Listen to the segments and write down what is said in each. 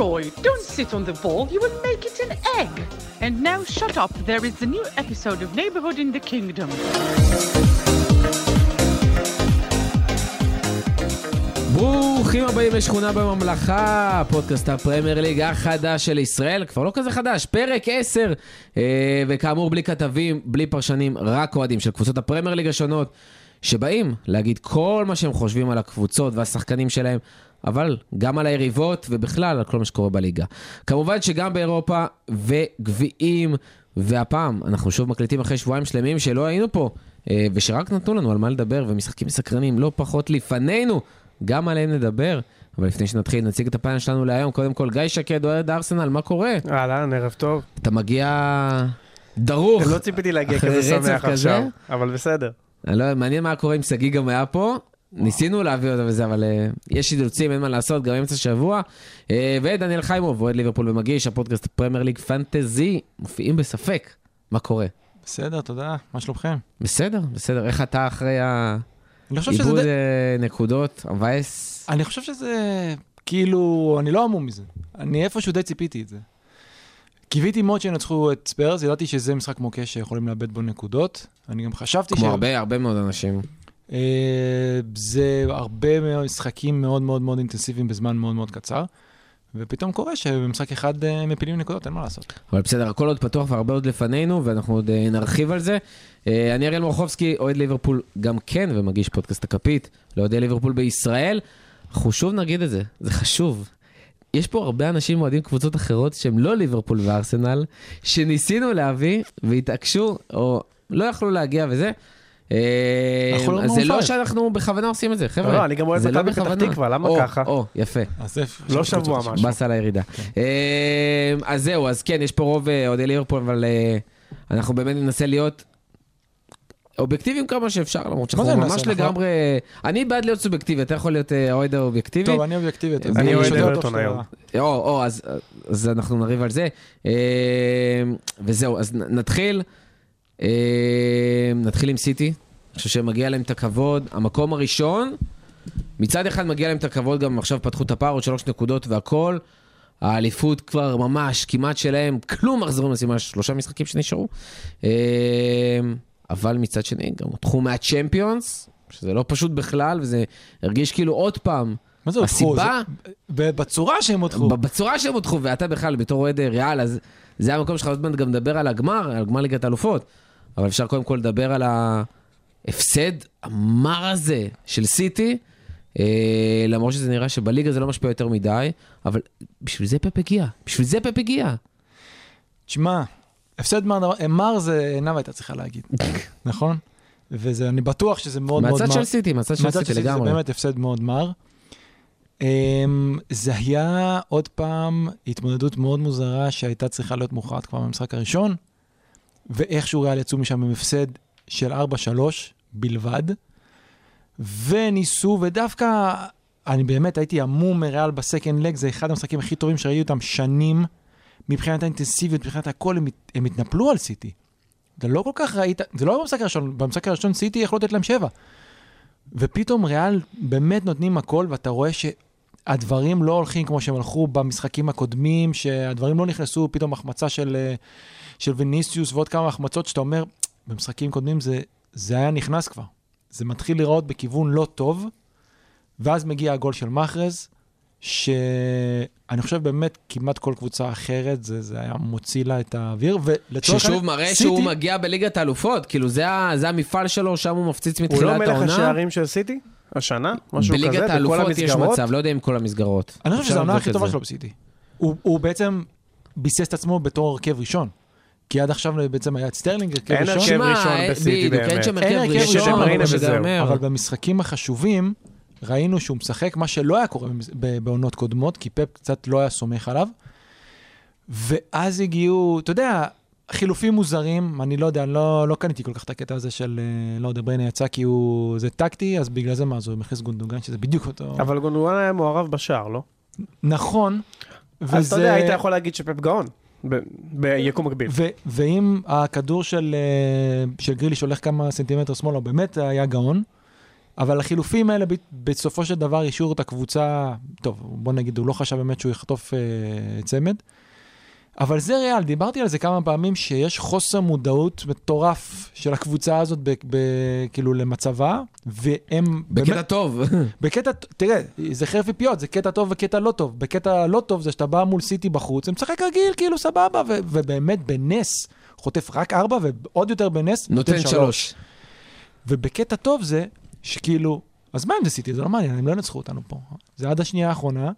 Leroy, don't sit on the ball, you will make it an egg. And now shut up, there is a new episode of Neighborhood in the Kingdom. ברוכים הבאים לשכונה בממלכה, פודקאסט הפרמייר ליג החדש של ישראל, כבר לא כזה חדש, פרק 10, אה, וכאמור בלי כתבים, בלי פרשנים, רק אוהדים של קבוצות הפרמייר ליג השונות, שבאים להגיד כל מה שהם חושבים על הקבוצות והשחקנים שלהם, אבל גם על היריבות ובכלל על כל מה שקורה בליגה. כמובן שגם באירופה וגביעים, והפעם אנחנו שוב מקליטים אחרי שבועיים שלמים שלא היינו פה, אה, ושרק נתנו לנו על מה לדבר, ומשחקים מסקרנים לא פחות לפנינו. גם עליהם נדבר, אבל לפני שנתחיל נציג את הפאנל שלנו להיום. קודם כל, גיא שקד, אוהד ארסנל, מה קורה? אהלן, ערב טוב. אתה מגיע דרוך. לא ציפיתי להגיע כזה שמח? עכשיו, אבל בסדר. אני לא, מעניין מה קורה אם שגיא גם היה פה. ניסינו להביא אותו וזה, אבל אה, יש אילוצים, אין מה לעשות, גם אמצע שבוע. אה, ודניאל חיימוב, אוהד ליברפול ומגיש, הפודקאסט פרמייר ליג פנטזי, מופיעים בספק. מה קורה? בסדר, תודה, מה שלומכם? בסדר, בסדר. איך אתה אחרי האיבוד... אה, נקודות, המבאס? אני חושב שזה... כאילו, אני לא המום מזה. אני איפשהו די ציפיתי את זה. קיוויתי מאוד שינצחו את ספיירס, ידעתי שזה משחק מוקש שיכולים לאבד בו נקודות. אני גם חשבתי כמו הרבה, הרבה מאוד אנשים. אה, זה הרבה משחקים מאוד מאוד מאוד אינטנסיביים בזמן מאוד מאוד קצר. ופתאום קורה שבמשחק אחד אה, מפילים נקודות, אין מה לעשות. אבל בסדר, הכל עוד פתוח והרבה עוד לפנינו, ואנחנו עוד אה, נרחיב על זה. אני אריאל מורחובסקי, אוהד ליברפול גם כן, ומגיש פודקאסט הכפית לאוהדי ליברפול בישראל. אנחנו שוב נגיד את זה, זה חשוב. יש פה הרבה אנשים אוהדים קבוצות אחרות שהם לא ליברפול וארסנל, שניסינו להביא והתעקשו, או לא יכלו להגיע וזה. אה, לא אז זה לא. שאנחנו בכוונה עושים את זה, חבר'ה. לא, אני גם אוהד זה לא מכבי פתח. תקווה, למה ככה? או, יפה. לא שבוע משהו. באסה על הירידה. אה, אז זהו, אז כן, יש פה רוב אה, אוהדי ליברפול, אבל אנחנו באמת ננסה להיות אובייקטיביים כמה שאפשר, למרות שאנחנו? ממש אנחנו- לגמרי... אני בעד להיות סובייקטיבי, אתה יכול להיות אוהד אובייקטיבי. טוב, אני אובייקטיבי. אני אוהד אברטון היום. או, אז, אנחנו נריב על זה. וזהו, אז נתחיל. אה, נתחיל עם סיטי. אני חושב שמגיע להם את הכבוד. המקום הראשון, מצד אחד מגיע להם את הכבוד, גם עכשיו פתחו את הפער, עוד שלוש נקודות והכל. האליפות כבר ממש כמעט שלהם, כלום מחזורים לסימן, שלושה משחקים שנשארו. אה, אבל מצד שני, גם הודחו מהצ'מפיונס, שזה לא פשוט בכלל, וזה הרגיש כאילו עוד פעם. מה זה הודחו? הסיבה, זה- בצורה שהם הודחו. ב- בצורה שהם הודחו, ואתה בכלל בתור אוהד ריאל, אז זה המקום שלך עוד מעט גם לדבר על הגמר, על גמר ליגת האלופות. אבל אפשר קודם כל לדבר על ההפסד המר הזה של סיטי, אה, למרות שזה נראה שבליגה זה לא משפיע יותר מדי, אבל בשביל זה פפ הגיע, בשביל זה פפ הגיע. תשמע, הפסד מר, מר זה עינב הייתה צריכה להגיד, נכון? ואני בטוח שזה מאוד מאוד מר. מהצד של סיטי, מהצד של סיטי שלי זה לגמרי. באמת הפסד מאוד מר. אמ, זה היה עוד פעם התמודדות מאוד מוזרה שהייתה צריכה להיות מוכרעת כבר במשחק הראשון, ואיכשהו ריאל יצאו משם עם הפסד של 4-3 בלבד, וניסו, ודווקא, אני באמת הייתי המום מריאל בסקנד לג, זה אחד המשחקים הכי טובים שראיתי אותם שנים, מבחינת האינטנסיביות, מבחינת הכל, הם, הם התנפלו על סיטי. אתה לא כל כך ראית, זה לא במשחק הראשון, במשחק הראשון סיטי יכול לתת להם שבע. ופתאום ריאל באמת נותנים הכל, ואתה רואה שהדברים לא הולכים כמו שהם הלכו במשחקים הקודמים, שהדברים לא נכנסו, פתאום החמצה של, אה, של ויניסיוס ועוד כמה החמצות, שאתה אומר, במשחקים קודמים זה, זה היה נכנס כבר. זה מתחיל להיראות בכיוון לא טוב, ואז מגיע הגול של מחרז, שאני חושב באמת כמעט כל קבוצה אחרת, זה, זה היה מוציא לה את האוויר, ולצורך ששוב העניין, מראה סיטי- שהוא מגיע בליגת האלופות, כאילו זה ה- זה המפעל שלו, שם הוא מפציץ הוא לא מתחילת מלך העונה. השערים של סיטי? השנה? משהו כזה? בליגת האלופות יש? מצב, לא יודע אם כל המסגרות. אני חושב שזו העונה הכי טובה. שלו בסיטי. הוא, הוא בעצם ביסס את עצמו בתור הרכב ראשון. כי עד עכשיו בעצם היה את סטרלינג הרכב אין ראשון. הרכב ראשון שמע, בסיטי בדיוק, אין באמת. שם אין הרכב ראשון, אבל במשחקים החשובים, ראינו שהוא משחק מה שלא היה קורה בעונות קודמות, כי פפ קצת לא היה סומך עליו. ואז הגיעו, אתה יודע, חילופים מוזרים, אני לא יודע, אני לא, לא קניתי כל כך את הקטע הזה של, אה, לא יודע, דה בריינה יצא כי הוא, זה טקטי, אז בגלל זה מה, אז הוא מכניס גונדואן, שזה בדיוק אותו. אבל גונדואן היה מעורב בשער, לא? נכון. אז אתה יודע, היית יכול להגיד שפפ גאון. ביקום מקביל. ואם הכדור של, אה, של גריליש הולך כמה סנטימטר שמאלה, הוא באמת היה גאון, אבל החילופים האלה בסופו של דבר השאירו את הקבוצה, טוב, בוא נגיד, הוא לא חשב באמת שהוא יחטוף אה, צמד. אבל זה ריאל, דיברתי על זה כמה פעמים, שיש חוסר מודעות מטורף של הקבוצה הזאת, ב, ב, כאילו, למצבה, והם... בקטע באמת- טוב. בקטע, תראה, זה חרב פיפיות, זה קטע טוב וקטע לא טוב. בקטע לא טוב זה שאתה בא מול סיטי בחוץ, הם משחק רגיל, כאילו, סבבה, ו- ובאמת בנס חוטף רק ארבע, ועוד יותר בנס נותן שלוש. ובקטע טוב זה שכאילו, אז מה אם זה סיטי? זה לא מעניין, הם לא ינצחו אותנו פה. זה עד השנייה האחרונה,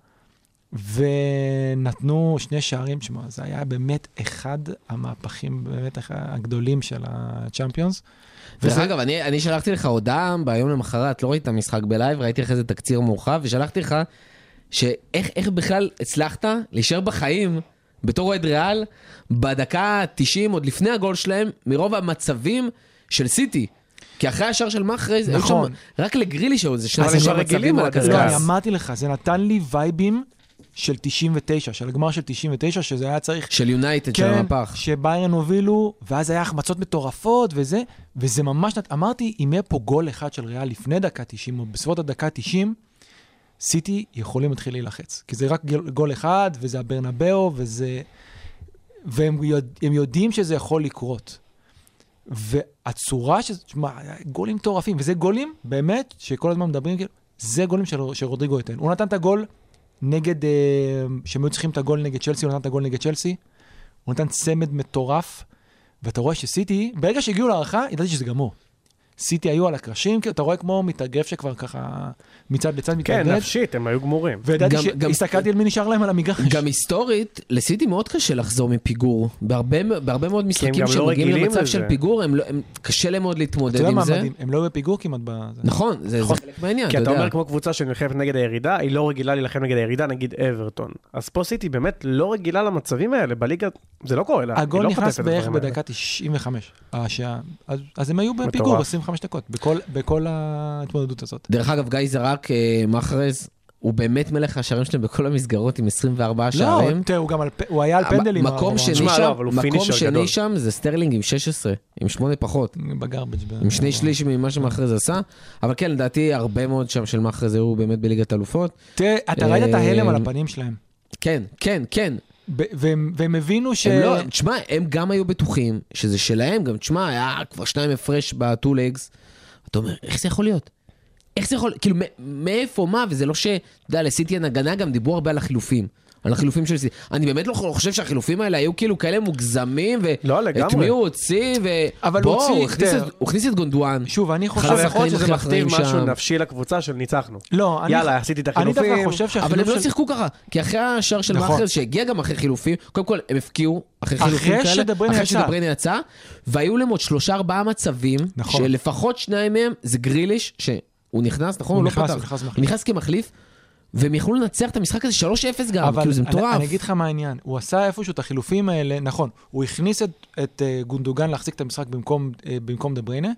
ונתנו שני שערים, תשמע, זה היה באמת אחד המהפכים באמת אחד הגדולים של הצ'אמפיונס. דרך וזה- אגב, אני, אני שלחתי לך הודעה ביום למחרת, לא ראיתי את המשחק בלייב, ראיתי אחרי זה תקציר מורחב, ושלחתי לך שאיך איך בכלל הצלחת להישאר בחיים בתור אוהד ריאל בדקה ה-90, עוד לפני הגול שלהם, מרוב המצבים של סיטי. כי אחרי השער של מאחרז, היו נכון. שם רק לגרילי שהיו איזה שני כבר רגילים מצבים על הקרקס. לא, אני אמרתי לך, זה נתן לי וייבים של 99, של הגמר של 99, שזה היה צריך... של יונייטד, של כן, המפח. שביירן הובילו, ואז היה החמצות מטורפות וזה, וזה ממש, אמרתי, אם יהיה פה גול אחד של ריאל לפני דקה 90, או בסביבות הדקה 90, סיטי יכולים להתחיל להילחץ. כי זה רק גול- אחד, וזה הברנבאו, וזה... והם יודע, יודעים שזה יכול לקרות. והצורה ש... תשמע, גולים מטורפים, וזה גולים, באמת, שכל הזמן מדברים, כאילו, זה גולים של, של רודריגו ייתן. הוא נתן את הגול נגד, אה, שהם היו צריכים את הגול נגד צ'לסי, הוא נתן את הגול נגד צ'לסי. הוא נתן צמד מטורף, ואתה רואה שסיטי, ברגע שהגיעו להערכה, ידעתי שזה גמור. סיטי היו על הקרשים, כאילו, אתה רואה כמו מתאגרף שכבר ככה מצד לצד כן, מתאגרף. נפשית, הם היו גמורים. וידעתי שהסתכלתי על מי נשאר להם על המגרש. גם היסטורית, לסיטי מאוד קשה לחזור מפיגור. בהרבה, בהרבה מאוד משחקים לא שהם מגיעים רגילים למצב לזה. של פיגור, הם לא, הם, קשה להם מאוד אתה להתמודד יודע עם מה זה. מדהים? הם לא בפיגור כמעט בזה. נכון, זה, זה חלק מהעניין, כי אתה אתה יודע. אומר כמו קבוצה שנלחמת נגד הירידה, היא לא רגילה להילחם נגד הירידה, נגיד אברטון. אז פה סיטי באמת לא רגילה למצבים האלה, בליגה זה לא קורה לה. הגול לא נכנס בערך. בדקה 95. השעה- אז- אז הם היו בפיגור מטורף. 25 דקות, בכל- בכל ההתמודדות הזאת. דרך אגב, גיא זרק אה, מאחרז, הוא באמת מלך השערים שלהם בכל המסגרות עם 24 לא, שערים. תראה, הוא גם על פ- הוא היה על פנדלים. מקום שני לא, שם, הוא מקום שני גדול. שם זה סטרלינג עם 16, עם 8 פחות. בגרבג'. עם שני שליש ממה שמאחרז עשה, אבל כן, לדעתי הרבה מאוד שם של מאחרז היו באמת בליגת אלופות. תראה, אתה ראית את ההלם על אה, הפנים שלהם. כן, כן, כן. ב- והם והם הבינו ש... הם לא, תשמע, הם גם היו בטוחים שזה שלהם, גם תשמע, היה כבר שניים הפרש בטו לגס. אתה אומר, איך זה יכול להיות? איך זה יכול, כאילו, מאיפה, מה, וזה לא ש... אתה יודע, לסיטי אין הגנה, גם דיברו הרבה על החילופים. על החילופים של סיטי. אני באמת לא חושב שהחילופים האלה היו כאילו כאלה מוגזמים, לא, לגמרי. ואת מי הוא הוציא, ו... אבל בוא, הוציא, הוא תראה. את- הוא הכניס את גונדואן. שוב, אני חושב... אבל שזה מכתיב משהו. נפשי לקבוצה של ניצחנו. לא, אני... יאללה, עשיתי את אני החילופים. דווקא חושב אבל שהחילוף הם לא של... שיחקו ככה, כי אחרי השער של נכון. מאחרז, שהגיע גם אחרי חילופים, קודם כל הם הפקיעו, אחרי חילופים כאלה, אחרי. שדבריינה יצא, והיו להם עוד שלושה ארבעה מצבים, נכון. שלפחות שניים מהם זה גריליש, שהוא נכנס, נכון? הוא הוא לא נכנס, פתח. הוא נכנס. הוא נכנס כמחליף, והם יכלו לנצח את המשחק הזה 3-0 גם, אבל כאילו זה אני, מטורף. אני אגיד לך מה העניין, הוא עשה איפשהו את החילופים האלה, נכון, הוא הכניס את, את אה, גונדוגן להחזיק את המשחק במקום, אה, במקום דה בריינה,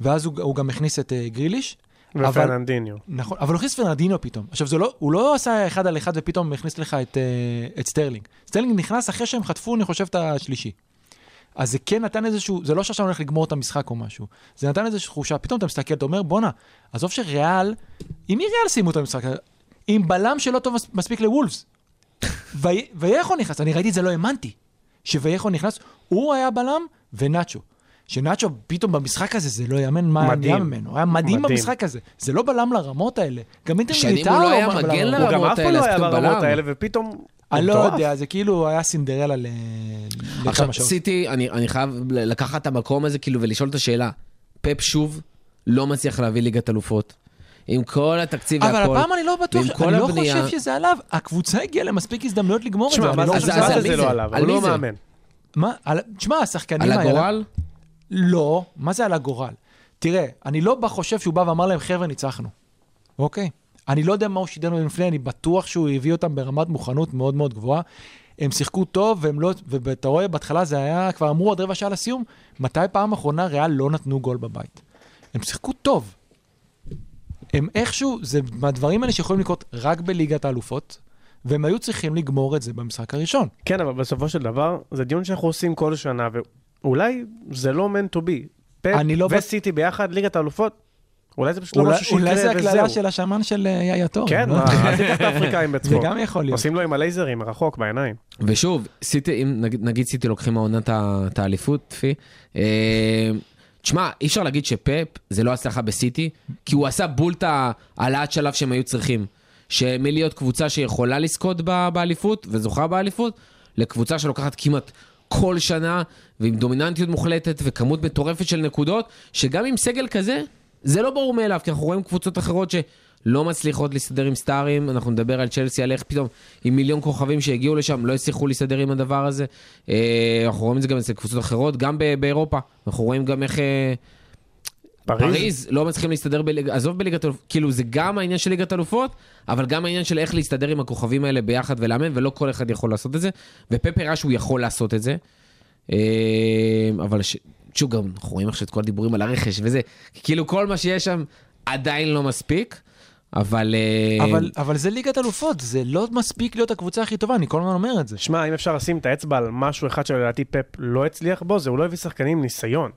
ואז הוא, הוא גם הכניס את אה, גריליש. ופרננדיניו. נכון, אבל הוא הכניס פרננדיניו פתאום. עכשיו, זה לא, הוא לא עשה אחד על אחד ופתאום הכניס לך את, אה, את סטרלינג. סטרלינג נכנס אחרי שהם חטפו, אני חושב, את השלישי. אז זה כן נתן איזשהו, זה לא שעכשיו הולך לגמור את המשחק או משהו. זה נתן איזושהי תחושה, פתאום אתה מסתכל, אתה אומר, בואנה, עזוב שריאל, עם מי ריאל סיימו את המשחק? עם בלם שלא טוב מס- מספיק לוולפס. וי- וייכו נכנס, אני ראיתי את זה, לא האמנתי. שווייכו נכנס, הוא היה בלם ונאצ'ו. שנאצ'ו פתאום במשחק הזה, זה לא יאמן מה. נהיה ממנו. הוא היה מדהים מדהים. במשחק הזה. זה לא בלם לרמות האלה. גם אינטר מיליטאו לא היה בלם מגן לרמות. הוא גם אף פעם האלה, לא היה ברמות. האלה, ופתאום... אני לא. יודע, זה כאילו היה סינדרלה לכמה עכשיו, שעות. סיטי, אני, אני חייב לקחת את המקום הזה כאילו ולשאול את השאלה. פפ שוב לא מצליח להביא ליגת אלופות. עם כל התקציב אבל והכל. הפעם אני לא בטוח, אני לא הבנייה- חושב שזה עליו. הקבוצה הגיעה למספיק הזדמנויות לגמור את תשמע, זה. אני מה לא חושב אז- שזה על? לא עליו? על הוא לא? מאמן. מה? על- תשמע, השחקנים על האלה... הגורל? לא, מה זה על הגורל? תראה, אני לא חושב שהוא בא ואמר להם, חבר'ה, ניצחנו. אוקיי? אני לא יודע מה הוא שידר להם לפני, אני בטוח שהוא הביא אותם ברמת מוכנות מאוד מאוד גבוהה. הם שיחקו טוב, והם לא... ואתה רואה, בהתחלה זה היה, כבר אמרו עוד רבע שעה לסיום, מתי פעם אחרונה ריאל לא נתנו גול בבית? הם שיחקו טוב. הם איכשהו, זה מהדברים האלה שיכולים לקרות רק בליגת האלופות, והם היו צריכים לגמור את זה במשחק הראשון. כן, אבל בסופו של דבר, זה דיון שאנחנו עושים כל שנה, ואולי זה לא meant to be. פפ לא וסיטי ביחד, ליגת האלופות, אולי זה פשוט לא משהו שיקרה אולי זה וזהו. הקללה של השמן של יאיה תור. כן? מה, אל תיקח את האפריקאים זה בצחוק. גם יכול להיות. עושים לו עם הלייזרים מרחוק בעיניים. ושוב, סיטי, אם נגיד, סיטי לוקחים העונה את ה- את האליפות, טפי, אה, תשמע, אי אפשר להגיד שפפ זה לא הצלחה בסיטי, כי הוא עשה בול את העלאת שלב שהם היו צריכים. שמלהיות קבוצה שיכולה לזכות באליפות, וזוכה באליפות, לקבוצה שלוקחת כמעט כל שנה, ועם דומיננטיות מוחלטת וכמות מטורפת של נקודות, שגם עם סגל כזה, זה לא ברור מאליו, כי אנחנו רואים קבוצות אחרות שלא מצליחות להסתדר עם סטארים, אנחנו נדבר על צ'לסי, על איך פתאום עם מיליון כוכבים שהגיעו לשם, לא הצליחו להסתדר עם הדבר הזה. אה, אנחנו רואים את זה גם אצל קבוצות אחרות, גם באירופה. אנחנו רואים גם איך... אה, פריז? פריז לא מצליחים להסתדר, בליג... עזוב בליגת אלופות, כאילו זה גם העניין של ליגת אלופות, אבל גם העניין של איך להסתדר עם הכוכבים האלה ביחד ולאמן, ולא כל אחד יכול לעשות את זה, ופפר שהוא יכול לעשות את זה. אה, אבל ש... שוב, גם אנחנו רואים עכשיו את כל הדיבורים על הרכש וזה, כאילו כל מה שיש שם עדיין לא מספיק, אבל... אה, אבל, אבל זה ליגת אלופות, זה לא מספיק להיות הקבוצה הכי טובה, אני כל הזמן אומר את זה. שמע, אם אפשר לשים את האצבע על משהו אחד שלדעתי פפ לא הצליח בו, זה הוא לא הביא שחקנים עם ניסיון.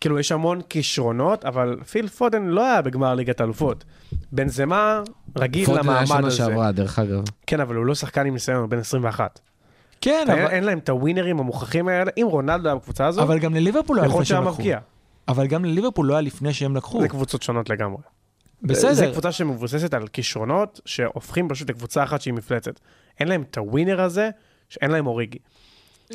כאילו, יש המון כישרונות, אבל פיל פודן לא היה בגמר ליגת אלופות. בנזמה רגיל פודן היה למעמד שנה הזה. שעברה, דרך אגב. כן, אבל הוא לא שחקן עם ניסיון, הוא בן 21. כן, אבל, אין להם את הווינרים המוכחים האלה. אם רונלדו היה בקבוצה הזו, אבל גם לליברפול לא היה לפני שהם לקחו. אבל גם לליברפול לא היה לפני שהם לקחו. זה קבוצות שונות לגמרי. זה בסדר, קבוצה שמבוססת על כישרונות, שהופכים פשוט לקבוצה אחת שהיא מפלצת. אין להם את הווינר הזה, שאין להם אוריגי.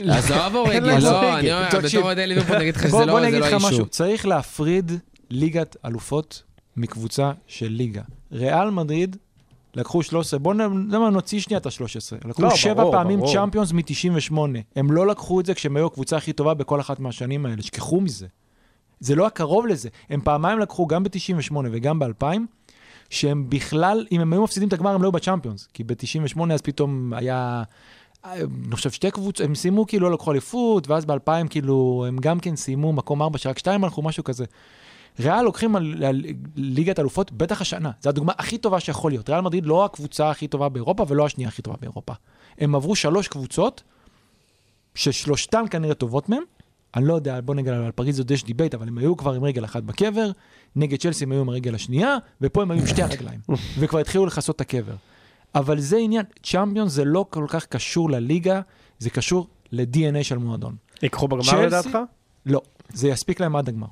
עזוב אוריגי, לא. אני אומר. בתור אוהדי ליברפול נגיד לך שזה לא לא לך אישו. משהו, צריך להפריד ליגת אלופות מקבוצה של ליגה. ריאל מדריד לקחו 13, בוא נ- למה נוציא שנייה את ה-13. לקחו לא, שבע ברור, פעמים ברור. צ'מפיונס מ-98. הם לא לקחו את זה כשהם היו הקבוצה הכי טובה בכל אחת מהשנים האלה, שכחו מזה. זה לא הקרוב לזה. הם פעמיים לקחו, גם ב-98 וגם ב-2000, שהם בכלל, אם הם היו מפסידים את הגמר, הם לא היו בצ'מפיונס. כי ב-98 אז פתאום היה, אני חושב שתי קבוצות, הם סיימו כאילו, לא לקחו אליפות, ואז ב-2000 כאילו, הם גם כן סיימו מקום ארבע, שרק שתיים הלכו, משהו כזה. ריאל לוקחים על, על ליגת אלופות, בטח השנה. זו הדוגמה הכי טובה שיכול להיות. ריאל מדריד לא הקבוצה הכי טובה באירופה ולא השנייה הכי טובה באירופה. הם עברו שלוש קבוצות, ששלושתן כנראה טובות מהם. אני לא יודע, בוא נגיד על פריז עוד יש debate, אבל הם היו כבר עם רגל אחת בקבר, נגד צ'לסי הם היו עם הרגל השנייה, ופה הם היו עם שתי הרגליים, וכבר התחילו לכסות את הקבר. אבל זה עניין, צ'מפיונס זה לא כל כך קשור לליגה, זה קשור ל-DNA של מועדון. ייקחו בגמר לדעתך? לא, זה יספיק להם עד הגמר.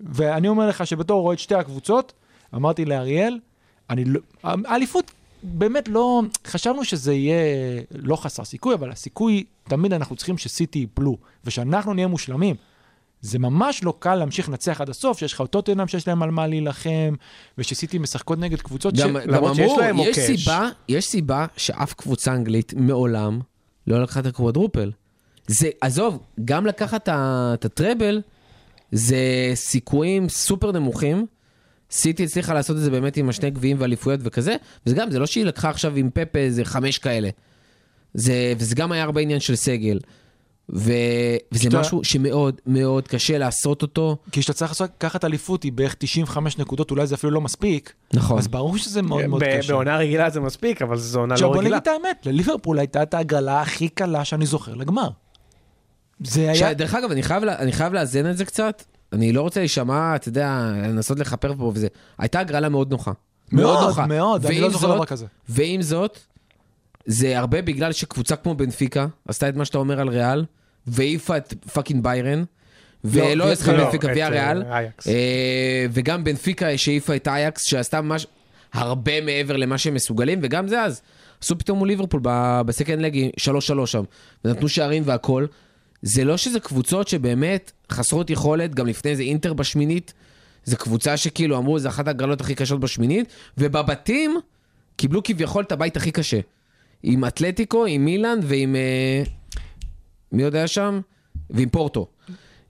ואני אומר לך שבתור רואה את שתי הקבוצות, אמרתי לאריאל, אני לא... האליפות באמת לא... חשבנו שזה יהיה לא חסר סיכוי, אבל הסיכוי, תמיד אנחנו צריכים שסיטי ייפלו, ושאנחנו נהיה מושלמים. זה ממש לא קל להמשיך לנצח עד הסוף, שיש לך אותו טוטנאם שיש להם על מה להילחם, ושסיטי משחקות נגד קבוצות גם, ש... גם למרות שיש אמרו, להם יש מוקש. סיבה, יש סיבה שאף קבוצה אנגלית מעולם לא לקחה את הקוואדרופל. זה, עזוב, גם לקחת את הטראבל, זה סיכויים סופר נמוכים. סיטי הצליחה לעשות את זה באמת עם השני גביעים ואליפויות וכזה, וזה גם, זה לא שהיא לקחה עכשיו עם פפה איזה חמש כאלה. זה, וזה גם היה הרבה עניין של סגל. ו, וזה שאתה- משהו שמאוד מאוד קשה לעשות אותו. כי כשאתה צריך לעשות- לקחת אליפות, היא בערך 95 נקודות, אולי זה אפילו לא מספיק, נכון. אז ברור שזה מאוד מאוד קשה. בעונה רגילה זה מספיק, אבל זו עונה עכשיו לא בוא רגילה. נגיד את האמת, לליברפול הייתה את ההגרלה הכי קלה שאני זוכר לגמר. זה היה... עכשיו, דרך אגב, אני חייב, לה- אני חייב לאזן את זה קצת. אני לא רוצה להישמע, אתה יודע, לנסות לכפר פה וזה. הייתה הגרלה מאוד נוחה. מאוד, מאוד, אני לא זוכר דבר כזה. ועם זאת, זה הרבה בגלל שקבוצה כמו בנפיקה עשתה את מה שאתה אומר על ריאל, והעיפה את fucking ביירן, ולא לא, אצלך לא, בנפיקה, וויאריאל, אייקס. אה, וגם בנפיקה שהעיפה את אייקס, שעשתה ממש הרבה מעבר למה שהם מסוגלים, וגם זה אז. עשו פתאום מול ליברפול ב- בסקנד לגי 3-3 שם, ונתנו שערים והכל. זה לא שזה קבוצות שבאמת חסרות יכולת, גם לפני זה אינטר בשמינית, זו קבוצה שכאילו אמרו, זה אחת ההגרלות הכי קשות בשמינית, ובבתים קיבלו כביכול את הבית הכי קשה. עם אתלטיקו, עם מילאן ועם... אה, מי היה שם? ועם פורטו.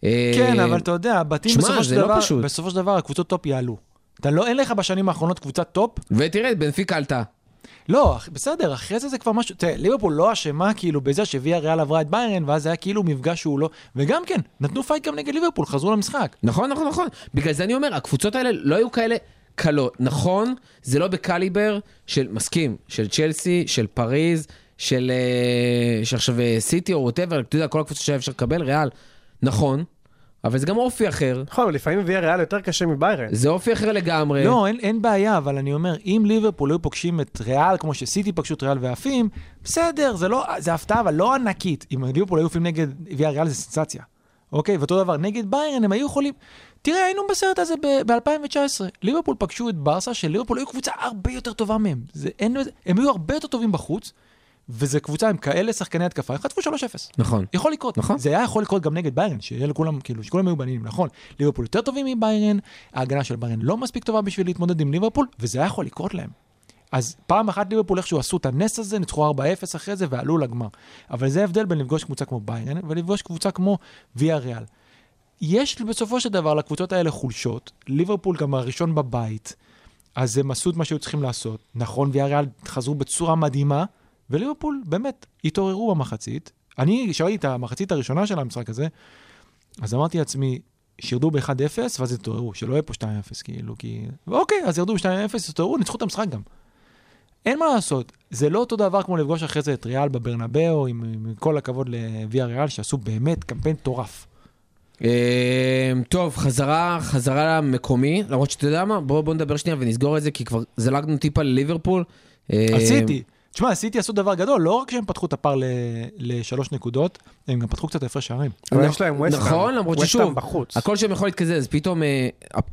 אה, כן, אבל אתה יודע, הבתים שמע, בסופו של זה לא דבר, פשוט. בסופו של דבר הקבוצות top יעלו. אתה לא, אין לך בשנים האחרונות קבוצת top? ותראה, בנפיקה עלתה. לא, בסדר, אחרי זה זה כבר משהו, תראה, ליברפול לא אשמה כאילו בזה שהביאה ריאל עברה את באיירן, ואז היה כאילו מפגש שהוא לא, וגם כן, נתנו fight גם נגד ליברפול, חזרו למשחק. נכון, נכון, נכון. בגלל זה אני אומר, הקבוצות האלה לא היו כאלה קלות. נכון, זה לא בקליבר של, מסכים, של צ'לסי, של פריז, של אה, שעכשיו אה, סיטי או ווטאבר, אתה יודע, כל הקבוצות שהיה אפשר לקבל, ריאל. נכון, אבל זה גם אופי אחר. נכון, אבל לפעמים ויה ריאל יותר קשה מביירן. זה אופי אחר לגמרי. לא, אין, אין בעיה, אבל אני אומר, אם ליברפול היו פוגשים את ריאל, כמו שסיטי פגשו את ריאל ועפים, בסדר, זה לא, זה הפתעה, אבל לא ענקית. אם ליברפול היו עפים נגד ויה ריאל זה סנסציה. אוקיי, ואותו דבר, נגד ביירן הם היו יכולים... תראה, היינו בסרט הזה ב-2019. ליברפול פגשו את ברסה, שליברפול היו קבוצה הרבה יותר טובה מהם. זה, אין, הם היו הרבה יותר טובים בחוץ, וזו קבוצה עם כאלה שחקני התקפה, הם חטפו 3-0. נכון. יכול לקרות. נכון. זה היה יכול לקרות גם נגד ביירן, שיהיה לכולם, כאילו, שכולם היו בנים, נכון. ליברפול יותר טובים מביירן, ההגנה של ביירן לא מספיק טובה בשביל להתמודד עם ליברפול, וזה היה יכול לקרות להם. אז פעם אחת ליברפול איכשהו עשו את הנס הזה, ניצחו 4-0 אחרי זה ועלו לגמר. אבל זה ההבדל בין לפגוש קבוצה כמו ביירן ולפגוש קבוצה כמו ויה ריאל. יש בסופו של דבר לקבוצות האלה חולשות, ליברפול גם הראשון בבית, אז הם עשו את מה שהיו צריכים לעשות. נכון, ויה ריאל חזרו בצורה מדהימה, וליברפול באמת התעוררו במחצית. אני, כשראיתי את המחצית הראשונה של המשחק הזה, אז אמרתי לעצמי, שירדו ב-1-0 ואז התעוררו, שלא יהיה פה 2-0 כאילו, כי... ואוקיי, אז ירדו ב-2-0, התעוררו, ניצחו את המשחק גם. אין מה לעשות, זה לא אותו דבר כמו לפגוש אחרי זה את ריאל בברנבאו, עם, עם כל הכבוד לוויה ריאל, שעשו באמת קמפיין מטורף. אה, טוב, חזרה, חזרה למקומי, למרות שאתה יודע מה, בוא, בוא נדבר שנייה ונסגור את זה, כי כבר זלגנו טיפה לליברפול. אה, עשיתי. תשמע, סיטי עשו דבר גדול, לא רק שהם פתחו את הפער ל- לשלוש נקודות, הם גם פתחו קצת הפרש שערים. אבל יש להם ווסטהאם. נכון, למרות ששוב. הכל שם יכול להתקזז, פתאום, אה,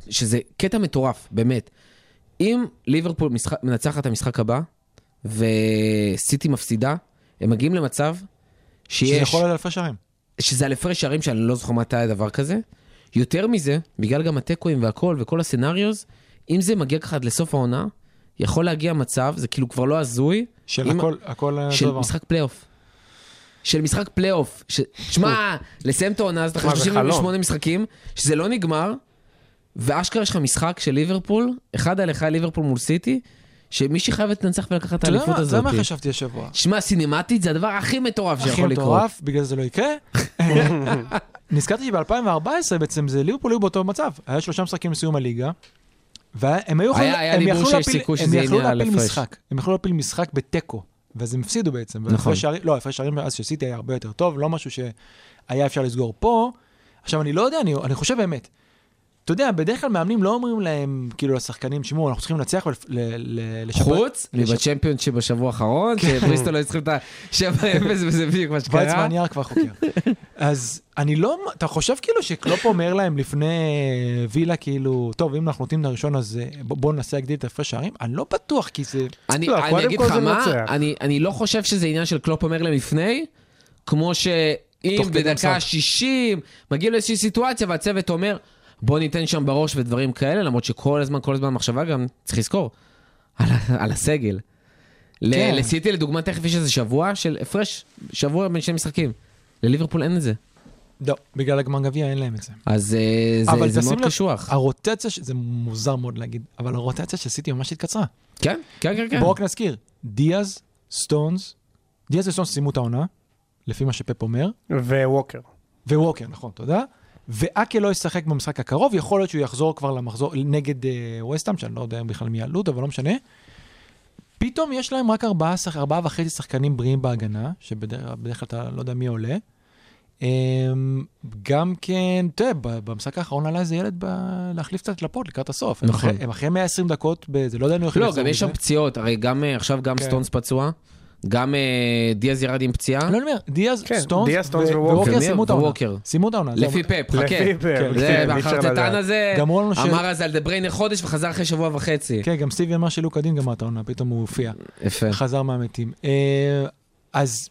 שזה קטע מטורף, באמת. אם ליברפול מנצחת את המשחק הבא, וסיטי מפסידה, הם מגיעים למצב שיש... שזה יכול להיות הפרש שערים. שזה על הפרש שערים שאני לא זוכר מתי היה דבר כזה. יותר מזה, בגלל גם התיקואים והכל וכל ה scenarios, אם זה מגיע ככה עד לסוף העונה, יכול להגיע מצב, זה כאילו כבר לא הזוי, של אם- הכל, הכל אה, של דבר. משחק פלייאוף. של משחק פלייאוף. ש- שמע, לסיים את העונה הזאת אחרי מה, זה 38 חלום. משחקים, שזה לא נגמר, ואשכרה יש לך משחק של ליברפול, אחד על אחד ליברפול מול סיטי, שמישהי חייבת לנצח ולקחת את האליפות מה- אתה יודע הזאת. מה חשבתי השבוע? שמע, סינמטית זה הדבר הכי מטורף הכי שיכול לקרות. מטורף, בגלל זה לא יקרה. נזכרתי שב-2014 בעצם זה ליברפול היו באותו מצב. היה שלושה משחקים לסיום הליגה, והם היו יכולים, היה- דיבור שיש סיכוי שזה יהיה על להפיל. הם יכלו להפיל משחק בתיקו, ואז הם הפסידו בעצם. נכון. שערים- לא, הפרש שערים אז שסיטי היה הרבה יותר טוב, לא משהו שהיה אפשר לסגור פה. עכשיו, אני לא יודע, אני, אני חושב באמת. אתה יודע, בדרך כלל מאמנים לא אומרים להם, כאילו, לשחקנים, תשמעו, אנחנו צריכים לנצח ולשפר... חוץ מבצ'מפיונשיפ בשבוע האחרון, שבריסטול היו צריכים את ה-7-0 וזה בדיוק מה שקרה. ויצמן יער כבר חוקר. אז אני לא, אתה חושב כאילו שקלופ אומר להם לפני וילה, כאילו, טוב, אם אנחנו נותנים את הראשון, אז אה, בוא- בואו ננסה להגדיל את ההפרש שערים? אני לא בטוח, כי זה... אני, לא, אגיד לך מה. אני, לא חושב שזה עניין של קלופ אומר להם לפני, כמו שאם בדקה משחק. 60 מגיע לאיזושהי סיטואציה והצוות אומר, בוא ניתן שם בראש ודברים כאלה, למרות שכל הזמן, כל הזמן המחשבה גם, צריך לזכור, על, על הסגל. ל- כן. לסיטי לדוגמה תכף יש איזה שבוע של הפרש, שבוע בין שני משחקים. לליברפול אין את זה. לא, בגלל הגמר גביע אין להם את זה. אז אה, זה, זה מאוד לב, קשוח. הרוטציה, ש- זה מוזר מאוד להגיד, אבל הרוטציה של סיטי ממש התקצרה. כן, כן, כן. כן. בואו רק נזכיר, דיאז, סטונס, דיאז וסטונס סיימו את העונה, לפי מה שפפ אומר, וווקר. וווקר, נכון, תודה. ואקה לא ישחק במשחק הקרוב, יכול להיות שהוא יחזור כבר למחזור נגד אה, ווסטהאם, שאני לא יודע בכלל מי יעלו אותו, אבל לא משנה. פתאום יש להם רק ארבעה, שח... ארבעה וחצי שחקנים בריאים בהגנה, שבדרך כלל אתה לא יודע מי עולה. אמ, גם כן, אתה יודע, במשחק האחרון עלה איזה ילד ב... להחליף קצת לפורט לקראת הסוף. הם נכון. אחרי- הם אחרי 120 דקות, בזה, לא ידענו איך לא, גם יש שם. פציעות, הרי גם אה, עכשיו גם כן. סטונס פצוע, גם אה, דיאז ירד עם פציעה. לא, אני אומר, דיאז, כן, סטונס, דיאז, סטונס ו- וווקר. ומי- סיימו את העונה. ווקר. סיימו את העונה. לפי פפ, חכה. לפי פפ, כן, זה, כן, לדעת. הזה ש- אמר אז על דה בריינה חודש וחזר אחרי שבוע וחצי. כן, גם סטיבי אמר שלוקה דין גמר את העונה, פתאום הוא הופיע. יפה. חזר מהמתים. אה, אז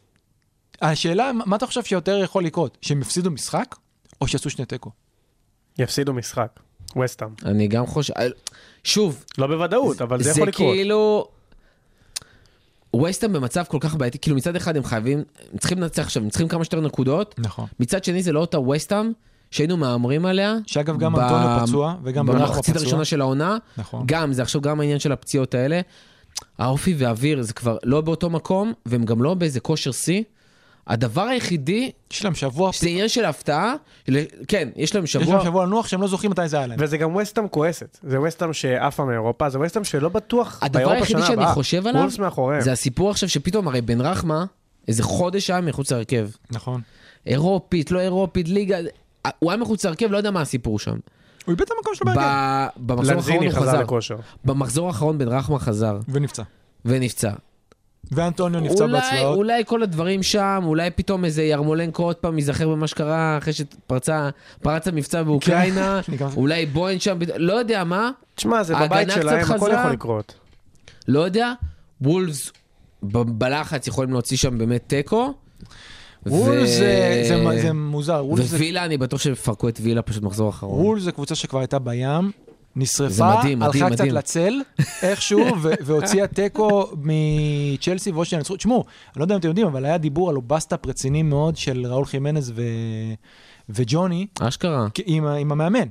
השאלה, מה אתה חושב שיותר יכול לקרות? שהם יפסידו משחק, או שיעשו שני תיקו? יפסידו משחק. ווסטהאם. אני גם חושב, שוב, לא בוודאות, אבל זה זה יכול לקרות. כאילו... ווסטהאם במצב כל כך בעייתי, כאילו מצד אחד הם חייבים, הם צריכים לנצח עכשיו, הם צריכים כמה שיותר נקודות, נכון. מצד שני זה לא אותה ווסטהאם שהיינו מהמרים עליה. שאגב, גם ב- אנטוניו פצוע, וגם במחצית פצוע. הראשונה של העונה, נכון. גם, זה עכשיו גם העניין של הפציעות האלה. האופי והאוויר זה כבר לא באותו מקום, והם גם לא באיזה כושר שיא. הדבר היחידי, יש להם שבוע, שזה עניין של הפתעה, כן, יש להם יש שבוע, להם שבוע לנוח שהם לא זוכרים מתי זה היה להם. וזה גם ווסטהאם כועסת. זה ווסטהאם שעפה מאירופה, זה ווסטהאם שלא בטוח הדבר באירופה היחידי שנה שאני הבאה. חושב עליו. זה הסיפור עכשיו שפתאום הרי בן רחמה, איזה חודש היה מחוץ להרכב. נכון. אירופית, לא אירופית, ליגה, הוא היה מחוץ להרכב, לא יודע מה הסיפור שם. הוא איבד את המקום שלו בהרכב. ב- במחזור האחרון לנזיני הוא חזר חזר. לכושר. במחזור האחרון בן רחמה חזר ונפצע. ונפצע. ואנטוניו נפצע אולי, בהצלעות. אולי כל הדברים שם, אולי פתאום איזה ירמולנקו עוד פעם ייזכר במה שקרה אחרי שפרצה, פרץ המבצע באוקראינה, אני גם- אולי בוהן שם, לא יודע מה, תשמע, זה בבית שלהם, הכל. יכול לקרות. לא יודע. וולפס ב- בלחץ יכולים להוציא שם באמת תיקו. וול ו- זה- זה זה מוזר. וול זה- ווילה, אני בטוח שיפרקו את וילה פשוט מחזור אחרון. וול זה קבוצה שכבר הייתה בים, נשרפה, מדהים, מדהים, הלכה קצת מדהים. לצל איכשהו, והוציאה תיקו מצ'לסי ועוד שינצחו. תשמעו, אני לא יודע אם אתם יודעים, אבל היה דיבור על bust-up רציני מאוד של ראול חימנז ו... וג'וני אשכרה. עם, עם המאמן.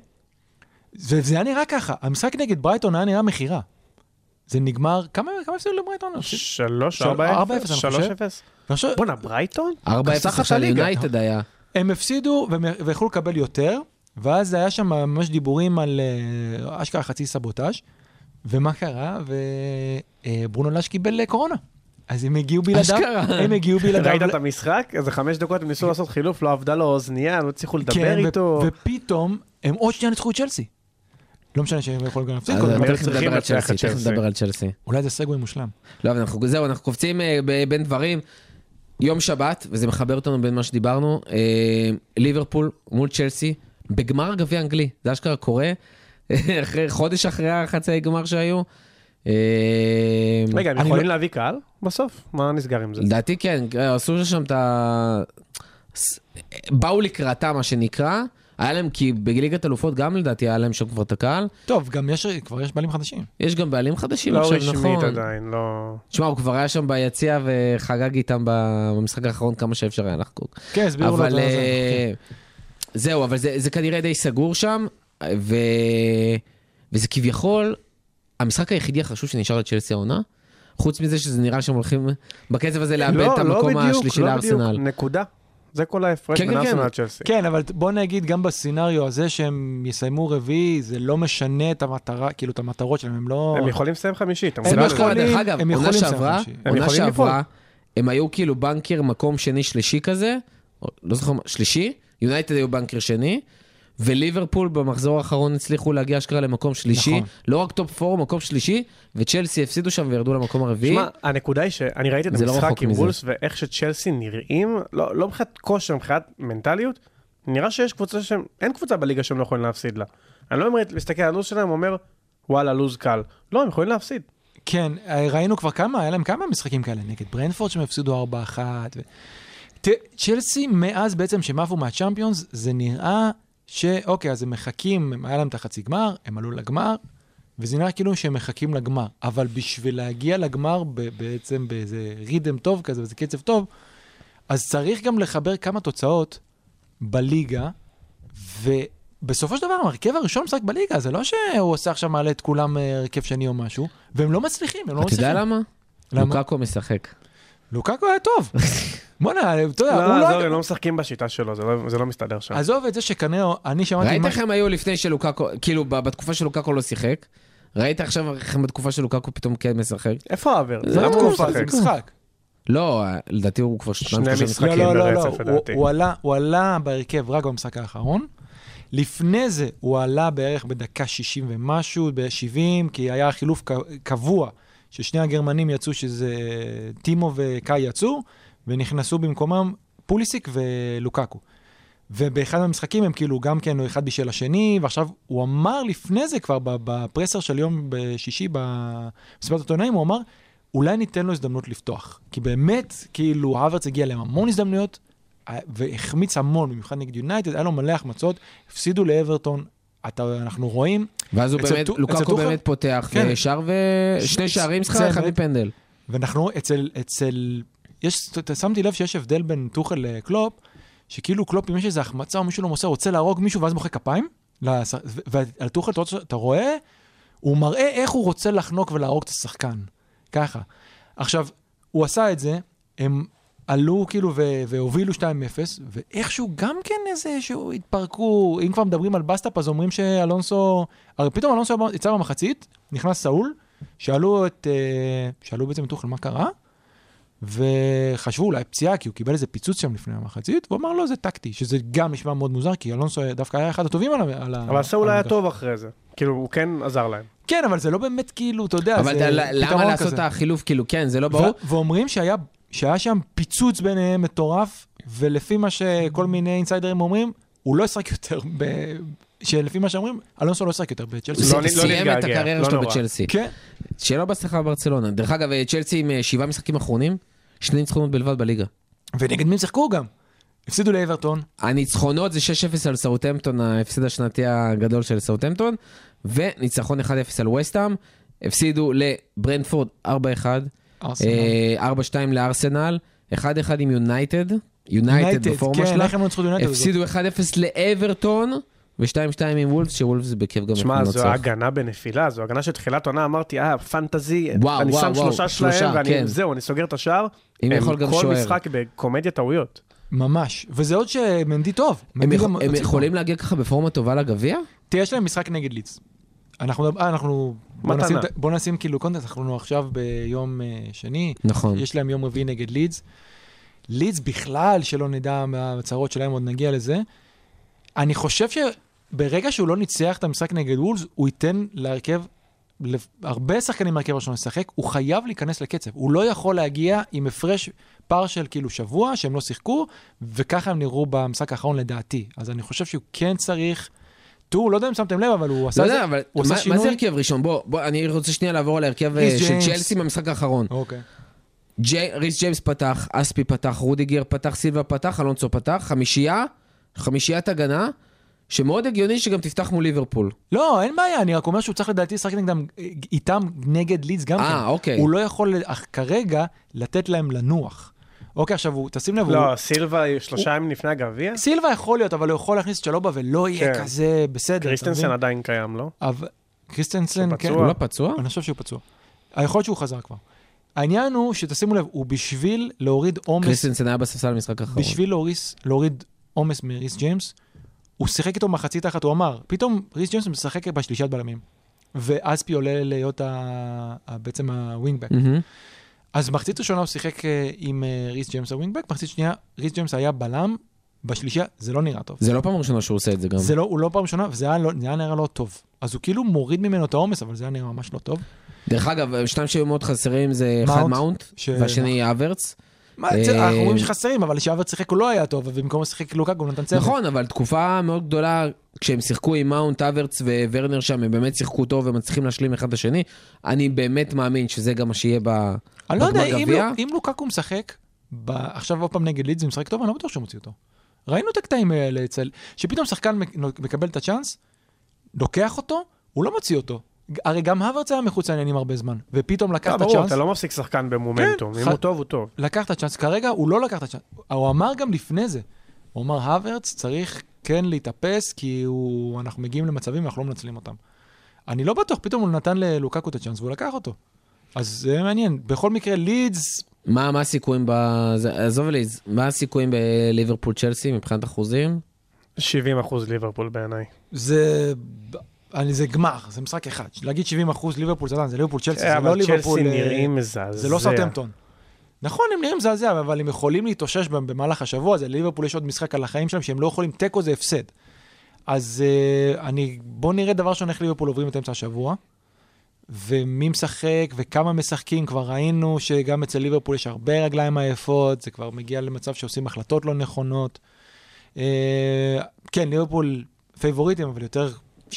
וזה היה נראה ככה, המשחק נגד ברייטון היה נראה מכירה. זה נגמר, כמה כמה הפסידו לברייטון? שלוש, של- ארבע ארבע אפס, אפס, אני שלוש חושב. בואנה, ברייטון? 4-0 כסחת עכשיו הליגה. ליונייטד היה. הם הפסידו והם- ויכלו לקבל יותר, ואז היה שם ממש דיבורים על אה, אשכרה חצי סבוטאז', ומה קרה? וברונו לאש קיבל אה, קורונה. אז הם הגיעו בלעדיו, אשכרה. הם הגיעו בלעדיו. ראית את המשחק? איזה חמש דקות הם ניסו לעשות חילוף, לא עבדה לו אוזנייה, לא הצליחו לדבר כן, ו- איתו. ופתאום הם עוד שנייה ניצחו את צ'לסי. לא משנה שהם יכולים גם להפסיד, תכף צריכים נדבר על צ'לסי, תכף. נדבר על צ'לסי. אולי זה סגווי מושלם. לא, זהו, אנחנו קופצים אה, בין דברים. יום שבת, וזה מחבר אותנו בין מה שדיברנו, אה, ליברפול מול צ'לסי, בגמר גביע אנגלי, זה אשכרה קורה, אחרי, חודש אחרי החצי גמר שהיו. אה, רגע, הם אני יכולים לא- להביא קהל בסוף? מה נסגר עם זה? לדעתי כן, עשו שם את ה... באו לקראתה, מה שנקרא. היה להם, כי בליגת אלופות גם לדעתי היה להם שם כבר את הקהל. טוב, גם יש, כבר יש בעלים חדשים. יש גם בעלים חדשים לא עכשיו, רשמית נכון. עדיין, לא... תשמע, הוא כבר היה שם ביציע וחגג איתם במשחק האחרון כמה שאפשר היה לחגוג. כן, הסבירו לו את אבל זה. זהו, אבל זה, זה כנראה די סגור שם, ו... וזה כביכול המשחק היחידי החשוב שנשאר לצ'לסי העונה. חוץ מזה שזה נראה שהם הולכים בקצב הזה לאבד לא, את לא המקום בדיוק, השלישי לא בדיוק, לארסנל. נקודה. זה כל ההפרש כן, בין כן, כן. ארסנל לצ'לסי. כן, אבל בוא נגיד, גם ב scenario הזה שהם יסיימו רביעי, זה לא משנה את המטרה, כאילו, את המטרות שלהם, הם לא... הם יכולים לסיים חמישית. אתה זה מסוגל מה לזה? דרך אגב, הם עונה יכולים לסיים שעברה, חמישי. הם עונה. שעברה, הם היו כאילו banker מקום שני שלישי כזה, לא זוכר, שלישי, יונייטד היו banker שני, וליברפול במחזור האחרון הצליחו להגיע אשכרה למקום שלישי, נכון. לא רק top 4, מקום שלישי, וצ'לסי הפסידו שם וירדו למקום הרביעי. שמע, הנקודה היא שאני ראיתי את לא המשחק רחוק עם. וולס ואיך שצ'לסי נראים, לא לא מבחינת כושר, מבחינת מנטליות, נראה שיש קבוצה שהם, אין קבוצה בליגה שהם לא יכולים להפסיד לה. אני לא אומר, מסתכל על הלו"ז שלהם, אומר, וואלה, לו"ז קל. לא, הם יכולים להפסיד. כן, ראינו כבר כמה, היה להם כמה משחקים כאלה, נגד ברנפורד שהם הפסידו 4-1. ו... צ'לסי מאז בעצם שהם עפו מהצ'מפיונס, זה נראה שאוקיי, אז הם מחכים, הם- היה להם את החצי גמר, הם עלו לגמר, וזה נראה כאילו שהם מחכים לגמר. אבל בשביל להגיע לגמר בעצם באיזה ריתם טוב כזה, באיזה קצב טוב, אז צריך גם לחבר כמה תוצאות בליגה, ובסופו של דבר, ההרכב הראשון משחק בליגה, זה לא שהוא עושה עכשיו מעלה את כולם אה, הרכב שני או משהו, והם לא מצליחים, הם לא אתה מצליחים. יודע למה? למה? לוקקו משחק. לוקקו היה טוב. בוא'נה, אתה יודע, הוא לא, לא... עזוב, הם לא משחקים בשיטה שלו, זה לא- זה לא מסתדר שם. עזוב את זה שכנראה, אני שמעתי... ראית מה- איך הם היו לפני שלוקקו, כאילו ב- בתקופה שלוקקו לא שיחק? ראית עכשיו איך הם בתקופה שלוקקו פתאום כן משחק? איפה האוויר? זה לא למה הוא תקופה, זה משחק? לא, לדעתי הוא כבר שני שלושה משחקים. משחקים. לא, לא, לא, ברצף, לא, לדעתי. הוא- הוא עלה- הוא עלה בהרכב רק במשחק האחרון. לפני זה הוא עלה בערך בדקה 60 ומשהו, ב-70, כי היה חילוף ק- קבוע, ששני הגרמנים יצאו, שזה טימו וקאי יצאו, ונכנסו במקומם פוליסיק ולוקקו. ובאחד מהמשחקים הם כאילו גם כן, אחד בישל לשני, ועכשיו הוא אמר לפני זה כבר בפרסר של יום בשישי במסיבת העיתונאים, הוא אמר, אולי ניתן לו הזדמנות לפתוח. כי באמת, כאילו, האוורץ הגיע להם המון הזדמנויות, והחמיץ המון, במיוחד נגד יונייטד, היה לו מלא החמצות, הפסידו לאברטון. אתה, אנחנו רואים, ואז הוא באמת, לוקקו? באמת פותח, כן. ושאר ושני שערים, סליחה, אחד מפנדל. ואנחנו אצל, אצל, יש, שמתי לב שיש הבדל בין טוחל לקלופ, שכאילו קלופ, אם יש איזו החמצה או מישהו לא מוסר, רוצה להרוג מישהו ואז מוחא כפיים, ועל טוחל אתה, אתה רואה, הוא מראה איך הוא רוצה לחנוק ולהרוג את השחקן. ככה. עכשיו, הוא עשה את זה, הם עלו כאילו ו- והובילו 2-0, ואיכשהו גם כן איזה שהוא התפרקו, אם כבר מדברים על bust-up, אז אומרים שאלונסו, הרי פתאום אלונסו יצא במחצית, נכנס סאול, שאלו את, אה, שאלו בעצם את טוחל מה קרה, וחשבו אולי פציעה, כי הוא קיבל איזה פיצוץ שם לפני המחצית, והוא אמר לא, זה טקטי, שזה גם נשמע מאוד מוזר, כי אלונסו דווקא היה אחד הטובים על ה... אבל סאול על היה. טוב אחרי זה. כאילו, הוא כן עזר להם. כן, אבל זה לא באמת כאילו, אתה יודע, אבל זה אתה- למה פתרון לעשות כזה. את החילוף? כאילו, כן, זה לא ברור. ואומרים שהיה, שהיה שם פיצוץ ביניהם מטורף, ולפי מה שכל מיני אינסיידרים אומרים, הוא לא ישחק יותר ב... שלפי מה שאומרים, אלונסו לא ישחק יותר בצ'לסי. הוא לא- לא סיים את הקריירה לא שלו. בצ'לסי. כן. שיהיה לו בהצלחה בברצלונה. דרך אגב, צ'לסי עם אה, שבעה משחקים אחרונים, שני ניצחונות בלבד בליגה. ונגד מי הם שיחקו גם? הפסידו לאברטון, הניצחונות זה 6-0 על סאוטהמפטון, ההפסד השנתי הגדול של סאוטהמפטון, וניצחון 1-0 על וסטהאם. הפסידו לברנדפורד 4-1, ארסנל. אה, 4-2 לארסנל, 1-1 עם יונייטד, יונייטד בפורמה כן, שלה. הפסידו 1-0 לאברטון, ו-2-2 עם וולפס, שוולפס בכיף גם שמע, זו. הגנה בנפילה, זו הגנה שתחילת עונה אמרתי, אה, פנטזי, וואו, אני וואו, שם וואו, שלושה שלושה, שלהם, ואני, כן. זהו, אני סוגר את השער. אם הם יכול גם כל שוער. משחק בקומדיה טעויות. ממש. וזה עוד שמנדי טוב. הם יכול- הם יכולים להגיע ככה בפורמה טובה לגביע? תראה, יש להם משחק נגד לידס. אנחנו, אה, אנחנו, בוא. נשים, בוא נשים כאילו קונטקסט, אנחנו עכשיו ביום אה, שני, נכון. יש להם יום רביעי נגד לידס. לידס בכלל, שלא נדע מהצהרות שלהם, עוד נגיע לזה. אני חושב שברגע שהוא לא ניצח את המשחק נגד וולס, הוא ייתן להרכב, הרבה שחקנים מהרכב הראשון לשחק, הוא חייב להיכנס לקצב. הוא לא יכול להגיע עם הפרש פער של כאילו שבוע שהם לא שיחקו, וככה הם נראו במשחק האחרון לדעתי. אז אני חושב שהוא כן צריך... תראו, לא יודע אם שמתם לב, אבל הוא עשה לא זה. יודע, אבל הוא עשה מה- מה שינוי? זה הרכב ראשון? בוא, בוא, אני רוצה שנייה לעבור על ההרכב אה, של. צ'לסי במשחק האחרון. אוקיי. ריס ג'יימס פתח, אספי פתח, רודיגר פתח, סילבה פתח, אלונסו פתח, חמישייה, חמישיית הגנה, שמאוד הגיוני שגם תפתח מול ליברפול. לא, אין בעיה, אני רק אומר שהוא צריך לדעתי לשחק נגדם, איתם נגד לידס גם כן. אה, אוקיי. הוא לא יכול אך כרגע לתת להם לנוח. אוקיי, עכשיו, הוא, תשים לב, הוא, לא, סילבה שלושה ימים לפני הגביע? סילבה יכול להיות, אבל הוא יכול להכניס את צ'לובה ולא יהיה כן. כזה בסדר. קריסטנסן? עדיין קיים, לא? אבל קריסטנסן, כן. פצוע. הוא לא פצוע? אני חושב שהוא פצוע. יכול להיות שהוא חזר כבר. העניין הוא שתשימו לב, הוא בשביל להוריד עומס, קריסטנסן היה בספסל במשחק האחרון. בשביל להוריד עומס מריס ג'יימס, הוא שיחק איתו מחצית אחת, הוא אמר, פתאום ריס ג'יימס משחק בשלישת בלמים. ואספי עולה להיות ה... ה... בעצם ה wing-back. מהמם. אז מחצית ראשונה הוא שיחק אה, עם אה, ריס ג'יימס ה wing-back, מחצית שנייה ריס ג'יימס היה בלם, בשלישייה זה לא נראה טוב. זה לא פעם ראשונה שהוא עושה את זה גם. זה לא, הוא לא פעם ראשונה, וזה היה, לא, היה נראה לא טוב. אז הוא כאילו מוריד ממנו את העומס, אבל זה היה נראה ממש לא טוב. דרך אגב, שניים שהיו מאוד חסרים זה אחד מאונט, ש- והשני אברץ. מה, אה, אנחנו אומרים שחסרים, אבל כשאברץ שיחק הוא לא היה טוב, ובמקום לשחק לוקאקו הוא נתן צוות. נכון, אבל תקופה מאוד גדולה, כשהם שיחקו עם מאונט, אברץ וורנר שם, הם באמת שיחקו טוב ומצליחים להשלים אחד את השני. אני באמת מאמין שזה גם מה שיהיה ב... אני לא יודע, אם, לוקאקו משחק. עכשיו עוד פעם נגד לידס ומשחק טוב, אני לא בטוח שהוא מוציא אותו. ראינו את הקטעים האלה אצל... שפתאום שחקן מק- מקבל את הצ'אנס, לוקח אותו, הוא לא מוציא אותו. הרי גם הוורץ היה מחוץ לעניינים הרבה זמן, ופתאום לקח את הצ'אנס, אתה לא מפסיק שחקן במומנטום. כן, אם ח- הוא טוב, הוא טוב. לקח את הצ'אנס, כרגע הוא לא לקח את הצ'אנס. הוא אמר גם לפני זה, הוא אמר, הוורץ צריך כן להתאפס, כי הוא... אנחנו מגיעים למצבים ואנחנו לא מנצלים אותם. אני לא בטוח, פתאום הוא נתן ללוקקו את הצ'אנס והוא לקח אותו. אז זה מעניין. בכל מקרה, לידס, מה, מה הסיכויים ב... עזוב לי, מה הסיכויים בליברפול צ'לסי מבחינת אחוזים? 70 אחוז ליברפול בעיניי. זה... אני, זה גמר, זה משחק אחד. להגיד 70 אחוז ליברפול, זה, זה ליברפול צ'לסי, זה לא אה, אבל ליברפול... צ'לסי אה, נראים מזעזע. זה לא סאוטהמפטון. נכון, הם נראים מזעזע, אבל הם יכולים להתאושש במהלך השבוע הזה. לליברפול יש עוד משחק על החיים שלהם שהם לא יכולים, תיקו זה הפסד. אז uh, אני, בואו נראה דבר ראשון איך ליברפול עוברים את אמצע השבוע. ומי משחק וכמה משחקים, כבר ראינו שגם אצל ליברפול יש הרבה רגליים עייפות, זה כבר מגיע למצב שעושים החלטות לא נכונות. כן, ליברפול פייבוריטים, אבל יותר 60-40.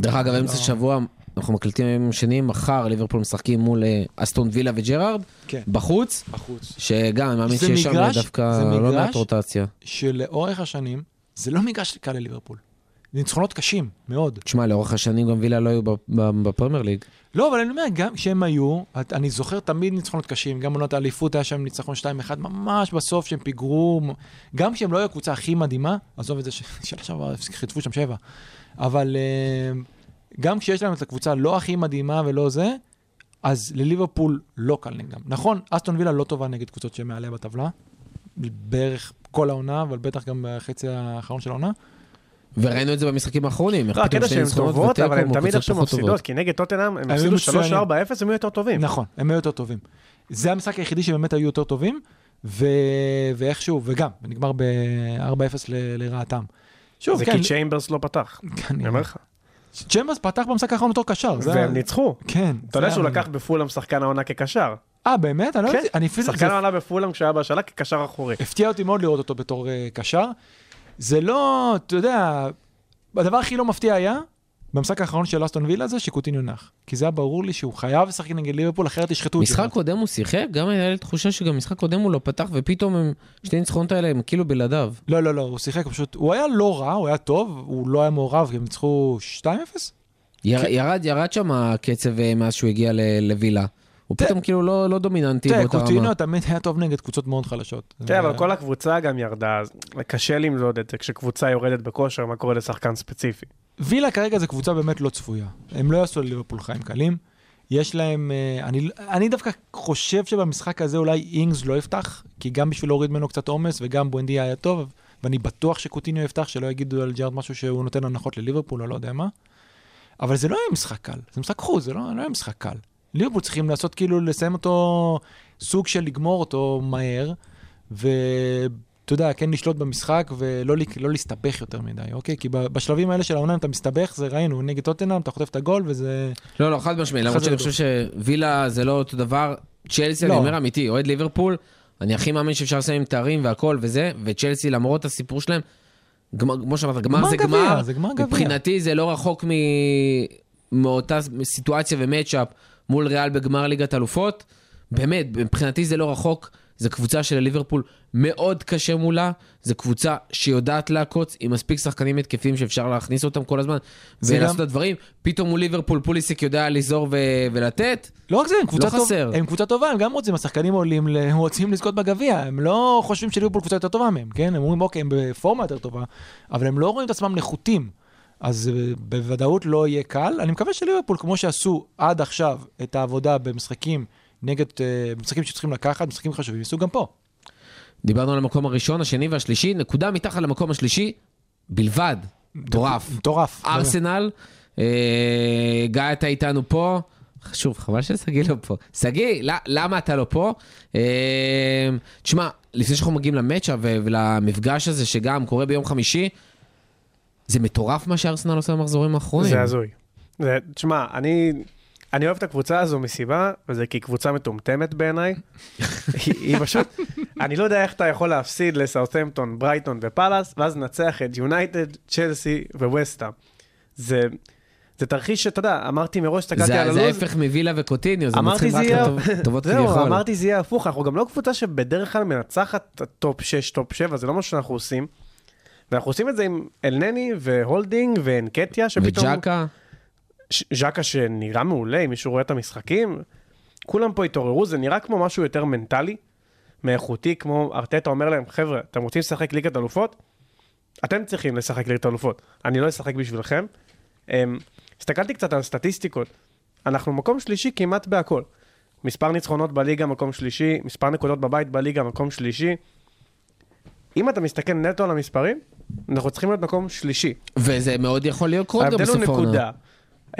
דרך אגב, לא- אמצע שבוע, אנחנו מקליטים יום שני, מחר ליברפול משחקים מול אה, אסטון וילה וג'רארד, כן, בחוץ, בחוץ. שגם, אני מאמין שיש שם דווקא לא מעט רוטציה. שלאורך השנים, זה לא מגרש קל לליברפול. ניצחונות קשים, מאוד. תשמע, לאורך השנים גם וילה לא היו בפרמייר ליג. לא, אבל אני אומר, גם כשהם היו, אני זוכר תמיד ניצחונות קשים, גם עונת האליפות היה שם ניצחון 2-1, ממש בסוף שהם פיגרו, גם כשהם לא היו הקבוצה הכי מדהימה, עזוב את זה ש- שנה שעברה חיטפו שם שבע, אבל אה, גם כשיש להם את הקבוצה לא הכי מדהימה ולא זה, אז לליברפול לא קל נגדם. נכון, אסטון וילה לא טובה נגד קבוצות שמעליה בטבלה, בערך כל העונה, אבל בטח גם בחצי האחרון של העונה. וראינו את זה במשחקים האחרונים. איך לא, פתאום הקטע שהן טובות, אבל הן תמיד איכשהו. מפסידות, כי נגד טוטנאם הם הפסידו מצוינים. 3-4-0, הם היו יותר טובים. נכון, הם היו יותר טובים. זה המשחק היחידי שבאמת היו יותר טובים. ואיכשהו, וגם, ונגמר ב-4-0 ל... לרעתם. שוב, זה כן, כי צ'יימברס לא פתח, כן, אני אומר לך. צ'מברס פתח במשחק האחרון בתור קשר. זה- והם ניצחו. כן. אתה יודע זה שהוא לקח בפולאם שחקן העונה כקשר. אה, באמת? אני לא כן, יודעת, אני אפילו... שחקן זה העונה בפולאם כשהיה בהשאלה כקשר אחורי. הפתיע אותי מאוד לראות אותו בתור אה, קשר. זה לא, אתה יודע, הדבר הכי לא מפתיע היה, במשחק האחרון של אסטון וילה זה שקוטיניו נח. כי זה היה ברור לי שהוא חייב לשחק נגד ליברפול, אחרת ישחטו אותי. משחק קודם הוא שיחק, גם היה לי תחושה שגם משחק קודם הוא לא פתח, ופתאום הם, שתי ניצחונות האלה הם כאילו בלעדיו. לא, לא, לא, הוא שיחק פשוט, הוא היה לא רע, הוא היה טוב, הוא לא היה מעורב, כי הם ניצחו 2-0? יר, ירד, ירד שם הקצב אה, מאז שהוא הגיע ל- לווילה. הוא פתאום כאילו לא, לא דומיננטי תראה, באותה רמה. קוטיניו תמיד היה טוב נגד קבוצות מאוד חלשות. כן, אבל כל הקבוצה גם ירדה, אז קשה למדוד את זה כשקבוצה יורדת בכושר, מה קורה לשחקן ספציפי. וילה כרגע זו קבוצה באמת לא צפויה. הם לא יעשו לליברפול חיים קלים. יש להם, אה, אני, אני דווקא חושב שבמשחק הזה אולי אינגס לא יפתח, כי גם בשביל להוריד ממנו קצת עומס וגם בואנדיה היה טוב, ואני בטוח שקוטיניו יפתח, שלא יגידו על ג'ארד משהו שהוא נותן הנחות לליברפול או לא יודע מה. אבל זה לא יהיה משחק קל, זה משחק חוץ, זה לא, לא יהיה משחק קל. ליברפול צריכים לעשות כאילו, לסיים אותו, סוג של לגמור אותו מהר, ואתה יודע, כן לשלוט במשחק ולא לא להסתבך יותר מדי, אוקיי? כי בשלבים האלה של העונה, אם אתה מסתבך, זה ראינו, נגד טוטנאם, אתה חוטף את הגול וזה... לא, לא, חד משמעי, למרות שאני. חושב שווילה זה לא אותו דבר. צ'לסי, אני לא. אומר אמיתי, אוהד ליברפול, אני הכי מאמין שאפשר לסיים עם תארים והכל וזה, וצ'לסי למרות הסיפור שלהם, גמר, כמו שאמרת, גמר זה גמר, זה גמר גביע. מבחינתי זה לא רחוק מ... מאותה סיטואציה ומצ'אפ מול ריאל בגמר ליגת אלופות. באמת, מבחינתי זה לא רחוק, זו קבוצה של ליברפול מאוד קשה מולה, זו קבוצה שיודעת לעקוץ, עם מספיק שחקנים התקפים שאפשר להכניס אותם כל הזמן, ולעשות את הדברים. פתאום מול ליברפול פוליסיק יודע לזור ו... ולתת. לא רק זה, הם קבוצה, לא טוב, חסר. הם קבוצה טובה, הם גם רוצים, השחקנים עולים, ל- הם רוצים לזכות בגביע, הם לא חושבים שליברפול קבוצה יותר טובה מהם, כן? הם אומרים, אוקיי, הם בפורמה יותר טובה, אבל הם לא רואים את עצמם נחותים. אז אה, בוודאות לא יהיה קל. אני מקווה שליברפול, כמו שעשו עד עכשיו את העבודה במשחקים נגד, אה, במשחקים שצריכים לקחת, משחקים חשובים, יעשו גם פה. דיברנו על המקום הראשון, השני והשלישי, נקודה מתחת למקום השלישי בלבד. מטורף. מטורף. ארסנל, אה, גיא, אתה איתנו פה. חשוב, חבל ששגיא לא פה. שגיא, ל- למה אתה לא פה? אה, תשמע, לפני שאנחנו מגיעים למצ'אפ ולמפגש הזה, שגם קורה ביום חמישי, זה מטורף מה שארסנל עושה במחזורים האחרונים. זה הזוי. תשמע, אני... אני אוהב את הקבוצה הזו מסיבה, וזה כי היא קבוצה מטומטמת בעיניי. היא, היא פשוט, אני לא יודע איך אתה יכול להפסיד לסאות'מפטון, ברייטון ופאלאס, ואז לנצח את יונייטד, צ'לסי וווסטה. זה, זה תרחיש שאתה יודע, אמרתי מראש, הסתכלתי זה, על זה הלו"ז, ההפך מווילה וקוטיניו, זה מצחיק זה רק יהיה... לטוב- טובות זהו, כביכול. אמרתי זה יהיה הפוך, אנחנו גם לא קבוצה שבדרך כלל מנצחת את ה top 6, top 7, זה לא מה שאנחנו עושים. ואנחנו עושים את זה עם אלנני והולדינג ואנקטיה, שפתאום... וצ'אקה, ש- צ'אקה שנראה מעולה, אם מישהו רואה את המשחקים, כולם פה התעוררו, זה נראה כמו משהו יותר מנטלי, מאיכותי, כמו ארטטה אומר להם, חבר'ה, אתם רוצים לשחק ליגת אלופות? אתם צריכים לשחק ליגת אלופות, אני לא אשחק בשבילכם. אמ, הסתכלתי קצת על סטטיסטיקות, אנחנו מקום שלישי כמעט בהכל. מספר ניצחונות בליגה, מקום שלישי, מספר נקודות בבית בליגה, מקום שלישי. אם אתה מסתכל נטו על המספרים, אנחנו צריכים להיות מקום שלישי. וזה מאוד יכול לקרות גם ההבדל הוא בסוף העונה. נקודה. Um,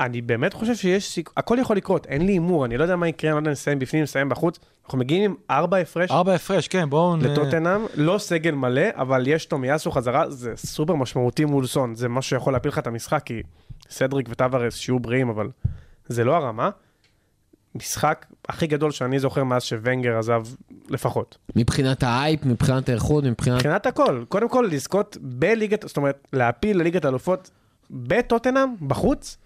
אני באמת חושב שיש סיכוי, הכל יכול לקרות, אין לי הימור, אני לא יודע מה יקרה, אני לא יודע אם נסיים בפנים, נסיים בחוץ. אנחנו מגיעים עם ארבע הפרש ארבע הפרש, כן, בואו... נ- לטוטנאם, לא סגל מלא, אבל יש תומיאסו חזרה, זה סופר משמעותי מול סון, זה משהו שיכול להפיל לך את המשחק, כי סדריק וטוורס שיהיו בריאים, אבל זה לא הרמה. משחק הכי גדול שאני זוכר מאז שוונגר עזב לפחות. מבחינת האייפ, מבחינת האיכות, מבחינת... מבחינת הכל, קודם כל לזכות בליגת, זאת אומרת, להפיל לליגת אלופות בטוטנאם, בחוץ,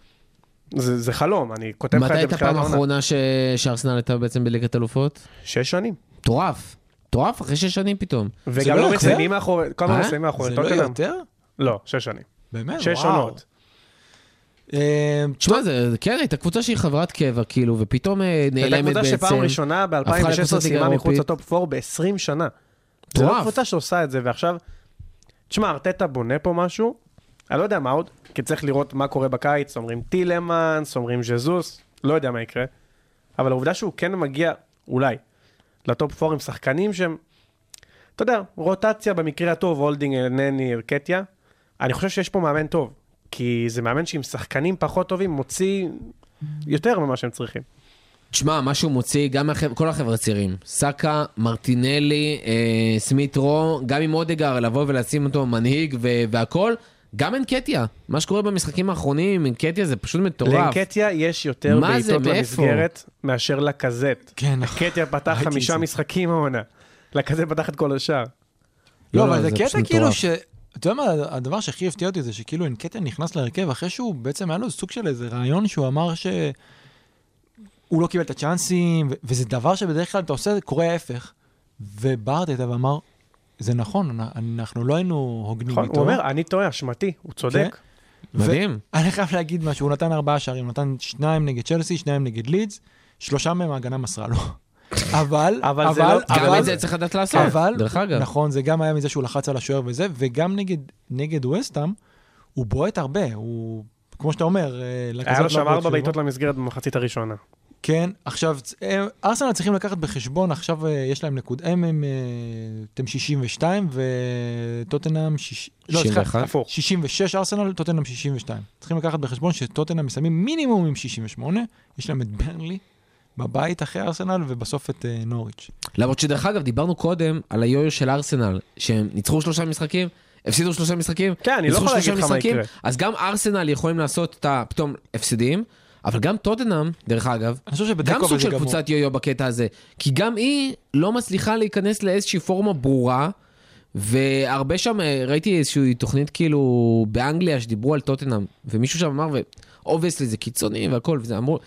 זה, זה חלום, אני כותב לך מתי את זה הייתה בתחילת פעם העונה. האחרונה ש- שארסנל הייתה בעצם בליגת אלופות? שש שנים. מטורף. מטורף, אחרי שש שנים פתאום. וגם לא לא? מסיימים מאחורי, כל הזמן אה? מסיימים מאחורי זה לא טוטנאם. יותר? לא, שש שנים. באמת? שש. עונות. אה, תשמע, זה כן, הייתה קבוצה שהיא חברת קבע, כאילו, ופתאום אה, הייתה נעלמת קבוצה בעצם. שפעם ראשונה הפכה ב-2016 לקבוצת ליגה סיימה מחוץ. לטופ 4 ב-20 שנה. לא מטורף. קבוצה שעושה את זה, ועכשיו... תשמע, ארטטה בונה פה משהו, אני לא יודע מה עוד, כי צריך לראות מה קורה בקיץ, אומרים טילמנס, אומרים ז'זוס, לא יודע מה יקרה, אבל העובדה שהוא כן מגיע, אולי, ל top 4 עם שחקנים שהם, אתה יודע, רוטציה במקרה הטוב, הולדינג, אלנני, אנקטיה, אני חושב שיש פה מאמן טוב, כי זה מאמן שעם שחקנים פחות טובים מוציא יותר ממה שהם צריכים. תשמע, מה שהוא מוציא, גם מהחבר', כל החבר'ה הצעירים, סאקה, מרטינלי, אה, סמית רו, גם עם אודגארד, לבוא ולשים אותו מנהיג ו- והכל, גם אנקטיה. מה שקורה במשחקים האחרונים אנקטיה זה פשוט מטורף. לאנקטיה יש יותר מה זה? בעיטות? למסגרת מאשר לקזט. כן, נכון. אנקטיה פתח חמישה. משחקים העונה. לקזט פתח את כל השאר. לא, לא, אבל זה זה קטע כאילו. ש... אתה יודע מה, הדבר שהכי הפתיע אותי זה שכאילו אינקטיה נכנס להרכב אחרי שהוא בעצם היה לו סוג של איזה רעיון שהוא אמר ש... הוא לא קיבל את הצ'אנסים, וזה דבר שבדרך כלל אתה עושה, קורה ההפך. וברטטה ואמר, זה נכון, אנ- אנחנו לא היינו הוגנים נכון, איתו. הוא אומר, אני טועה, אשמתי, הוא צודק. מדהים. אני חייב להגיד משהו, הוא נתן ארבעה שערים, הוא נתן שניים נגד צ'לסי, שניים נגד לידס, שלושה מהם ההגנה מסרה לו. אבל, אבל זה לא- גם אבל- את זה צריך לדעת לעשות, אבל, דרך אגב. נכון, זה גם היה מזה שהוא לחץ על השוער וזה, וגם נגד, נגד וסטאם, הוא בועט הרבה, הוא, כמו שאתה אומר, אה, היה לא לו שם ארבע סביבו. בעיטות למסגרת במחצית הראשונה. כן, עכשיו, אה, ארסנל צריכים לקחת בחשבון, עכשיו אה, יש להם נקוד, הם, הם, אה, אתם 62 וטוטנאם, לא, סליחה, 61. הפוך. 66 ארסנל, טוטנאם 62. צריכים לקחת בחשבון שטוטנאם מסיימים מינימום עם 68, יש להם את ברנלי בבית אחרי ארסנל ובסוף את אה, נוריץ'. למרות שדרך אגב, דיברנו קודם על היו-יו של ארסנל, שהם ניצחו שלושה משחקים, הפסידו שלושה משחקים, כן, אני לא יכול להגיד לך מה יקרה. אז גם ארסנל יכולים לעשות את ה... פתאום הפסדים, אבל גם טוטנאם, דרך אגב, אני חושב גם שבתיקו סוג וזה של גמור. קבוצת יו-יו בקטע הזה, כי גם היא לא מצליחה להיכנס לאיזושהי פורמה ברורה, והרבה שם, אה, ראיתי איזושהי תוכנית כאילו באנגליה שדיברו על טוטנאם, ומישהו שם אמר, ו obviously זה קיצוני והכל, וזה אמרו,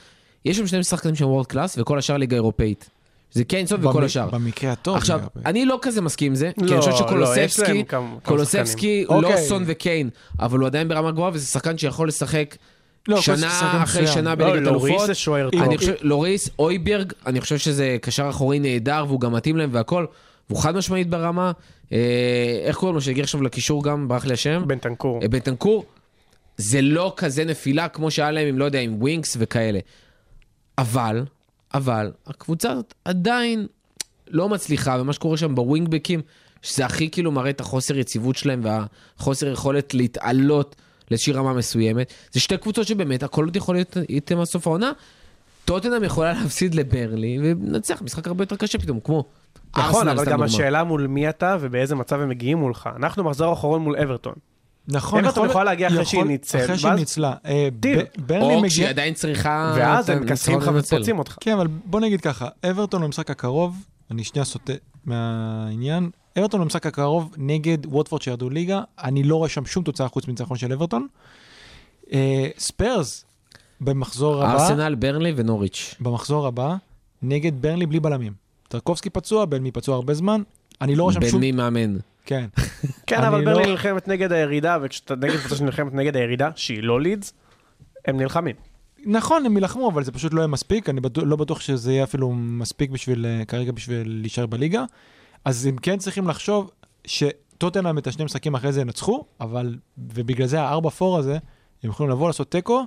יש שם שני שחקנים שהם world class, וכל השאר ליגה אירופאית. זה קיין, סון וכל במ- השאר. במקרה הטוב. עכשיו. אני לא כזה מסכים עם זה, כי לא, אני חושב לא, יש שקולוספסקי, קולוספסקי לא אוקיי. סון וקיין, אבל הוא עדיין ברמה גבוהה, וזה שחקן שיכול לשחק לא, שנה אחרי. שנה לא, בליגת לוריס אלופות. זה שוער טוב. אני חושב, לוריס, הויברג, אני חושב שזה קשר אחורי נהדר, והוא גם מתאים להם והכל, והוא חד משמעית ברמה. אה, איך קוראים לו, שהגיע עכשיו לקישור גם, ברח לי השם? בן תנקור. אה, בנטנקור. זה לא כזה נפילה כמו שהיה להם עם, לא יודע, עם ווינקס וכאלה. אבל, אבל, הקבוצה הזאת עדיין לא מצליחה, ומה שקורה שם בווינגבקים, שזה הכי כאילו מראה את החוסר יציבות שלהם והחוסר יכולת להתעלות לאיזושהי רמה מסוימת. זה שתי קבוצות שבאמת הכל עוד יכול להיות איתם עד סוף העונה. טוטנאם יכולה להפסיד לברלי ולנצח משחק הרבה יותר קשה פתאום, כמו נכון, ארסנל, אבל סתם גם. השאלה מול מי אתה ובאיזה מצב הם מגיעים מולך. אנחנו מחזור אחרון מול אברטון. נכון, אברטון יכול- יכולה להגיע אחרי שהיא ניצלת, אחרי שהיא ניצלה. אה, טיל. ב- ברנלי או מגיע... כשהיא עדיין צריכה... ואז הם מכסחים לך. ופוצעים אותך. כן, אבל בוא נגיד ככה, אברטון במשחק הקרוב, אני שנייה סוטה מהעניין, אברטון במשחק הקרוב נגד ווטפורד שירדו ליגה, אני לא רואה שם שום תוצאה חוץ מניצחון של אברטון. אה, ספיירס במחזור הבא, ארסנל, ברנלי ונוריץ'. במחזור הבא, נגד ברנלי בלי בלמים. טרקובסקי פצוע, בלמי פצוע הרבה זמן, אני לא רואה שם שום... מי מאמן? כן. כן, אבל לא- ברלי נלחמת נגד הירידה, וכשאתה נגד קבוצה שנלחמת נגד הירידה, שהיא לא לידס, הם נלחמים. נכון, הם יילחמו, אבל זה פשוט לא יהיה מספיק, אני לא בטוח שזה יהיה אפילו מספיק בשביל, אה, כרגע בשביל להישאר בליגה. אז הם כן צריכים לחשוב שטוטנאם את השני משחקים אחרי זה ינצחו, אבל, ובגלל זה הארבע פור הזה, הם יכולים לבוא לעשות תיקו,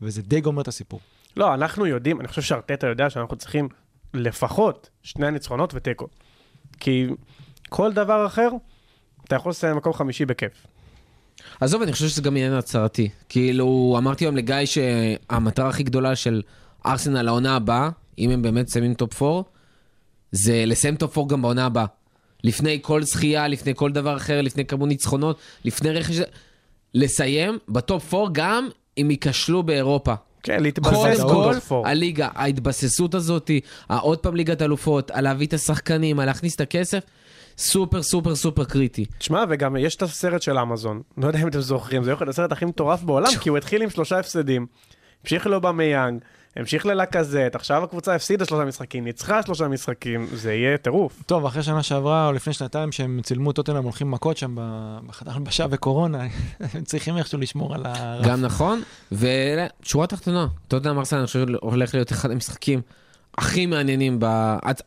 וזה די גומר את הסיפור. לא, אנחנו יודעים, אני חושב שארטטה יודע שאנחנו צריכים לפחות שני ניצחונות ותיקו. כי כל דבר אחר, אתה יכול לסיים מקום חמישי בכיף. עזוב, אני חושב שזה גם עניין הצהרתי. כאילו, אמרתי היום לגיא שהמטרה הכי גדולה של ארסנל לעונה הבאה, אם הם באמת מסיימים top 4, זה לסיים top 4 גם בעונה הבאה. לפני כל זכייה, לפני כל דבר אחר, לפני כמות ניצחונות, לפני רכש... לסיים ב top 4 גם אם ייכשלו באירופה. כן, להתבסס קודם כל. הליגה, ההתבססות הזאת, העוד פעם ליגת אלופות, על להביא את השחקנים, על להכניס את הכסף, סופר סופר סופר קריטי. תשמע, וגם יש את הסרט של אמזון, לא יודע אם אתם זוכרים, זה יכול להיות הסרט הכי מטורף בעולם, כי הוא התחיל עם שלושה הפסדים, המשיך לאובמיאנג, המשיך ללקזט, עכשיו הקבוצה הפסידה שלושה משחקים, ניצחה שלושה משחקים, זה יהיה טירוף. טוב, אחרי שנה שעברה, או לפני שנתיים, שהם צילמו את טוטנאם הולכים מכות שם בחדר הלבשה וקורונה, הם צריכים איכשהו לשמור על הרף. גם נכון, ושורה תחתונה, טוטנאם ארסנל, אני חושב הולך להיות אחד המשחקים הכי מעניינים עד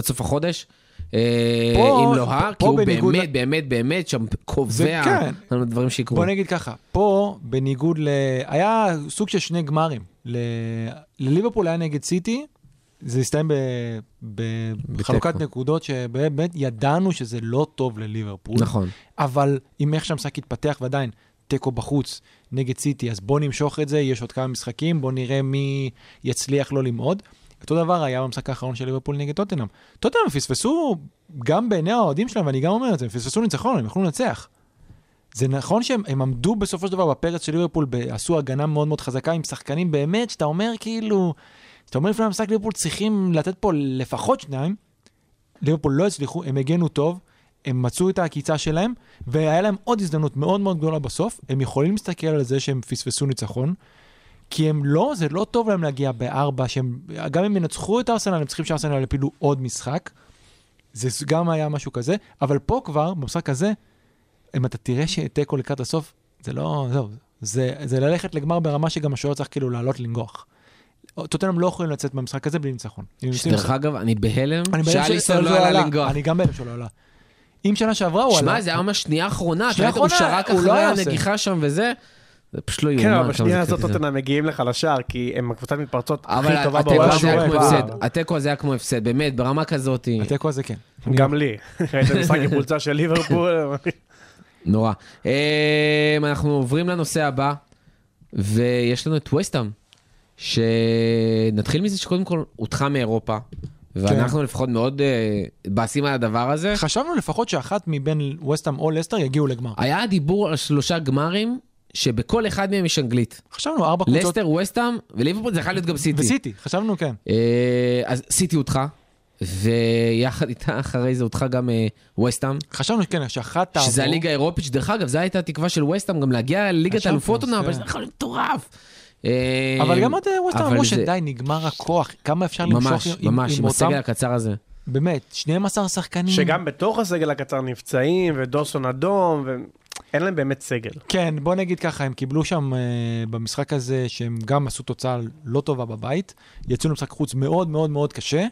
סוף החודש. אה, אם לא ה, פה כי הוא באמת, באמת, באמת שם קובע כן. על הדברים שיקרו. בוא נגיד ככה, פה, בניגוד ל... היה סוג של שני גמרים. ל... לליברפול היה נגד סיטי, זה הסתיים בחלוקת נקודות שבאמת ידענו שזה לא טוב לליברפול. נכון. אבל אם איך שהמשחק יתפתח ועדיין תיקו בחוץ נגד סיטי, אז בוא נמשוך את זה, יש עוד כמה משחקים, בוא נראה מי יצליח לא למעוד. אותו דבר היה במשחק האחרון של ליברפול נגד טוטנאם. טוטנאם פספסו, גם בעיני האוהדים שלהם, ואני גם אומר את זה, הם פספסו ניצחון, הם יכלו לנצח. זה נכון שהם הם עמדו בסופו של דבר בפרץ של ליברפול, עשו הגנה מאוד מאוד חזקה עם שחקנים באמת, שאתה אומר כאילו, שאתה אומר לפני המשחק ליברפול צריכים לתת פה לפחות שניים. ליברפול לא הצליחו, הם הגנו טוב, הם מצאו את העקיצה שלהם, והיה להם עוד הזדמנות מאוד מאוד גדולה בסוף, הם יכולים להסתכל על זה שהם פספסו ניצחון, כי הם לא, זה לא טוב להם להגיע בארבע, שהם, גם אם ינצחו את הארסנל, הם צריכים שהארסנל יפילו עוד משחק. זה גם היה משהו כזה, אבל פה כבר, במשחק הזה, אם אתה תראה שתיקו לקראת הסוף, זה לא, זהו, זה, זה ללכת לגמר ברמה שגם השוער צריך כאילו לעלות לנגוח. טוטנאם לא יכולים לצאת מהמשחק הזה בלי ניצחון. שדרך אגב, אני בהלם שאליסון שזה לא עלה. לנגוח. אני גם בהלם שלא עלה. אם שנה שעברה הוא עלה. שמע, זה היה ממש שנייה אחרונה, שנייה הוא אחרונה, שרק הוא לא אחרי עושה. הנגיחה שם וזה, זה פשוט לא יאומן. כן, אבל בשנייה הזאת. טוטנאם מגיעים לך לשער, כי הם הקבוצת מתפרצות הכי אבל טובה התיקו בעולם. הפסד, התיקו הזה היה כמו הפסד, באמת, ברמה כזאת, התיקו הזה כן. גם לי. ראית משחק עם חולצה של ליברפול? נורא. אה, אנחנו עוברים לנושא הבא, ויש לנו את וסטאם, שנתחיל מזה שקודם כל הודחה מאירופה, ואנחנו לפחות מאוד אה, באסים על הדבר הזה. חשבנו לפחות שאחת מבין ווסטהאם או לסטר יגיעו לגמר. היה דיבור על שלושה גמרים, שבכל אחד מהם יש אנגלית. חשבנו ארבע קבוצות. לסטר, וסטאם וליברפול, זה יכול להיות גם סיטי. וסיטי, חשבנו כן. אה, אז סיטי הודחה, ויחד איתה אחרי זה הודחה גם אה, וסטאם, חשבנו כן, שאחת תעבור. שזה הליגה האירופית, שדרך אגב, זו הייתה התקווה של וסטאם, גם להגיע לליגת אלופות עונה, כן. אבל זה יכול להיות מטורף. אה, אבל גם עוד ווסטהאם אבל אמרו שדי, נגמר הכוח, כמה אפשר למשוך עם- ממש, עם עם אותם, הסגל הקצר הזה. באמת, 12 שחקנים. שגם בתוך הסגל הקצר נפצעים, ודורסון אדום, ואין להם באמת סגל. כן, בוא נגיד ככה, הם קיבלו שם אה, במשחק הזה, שהם גם עשו תוצאה לא טובה בבית, יצאו למשחק חוץ מאוד מאוד מאוד קשה,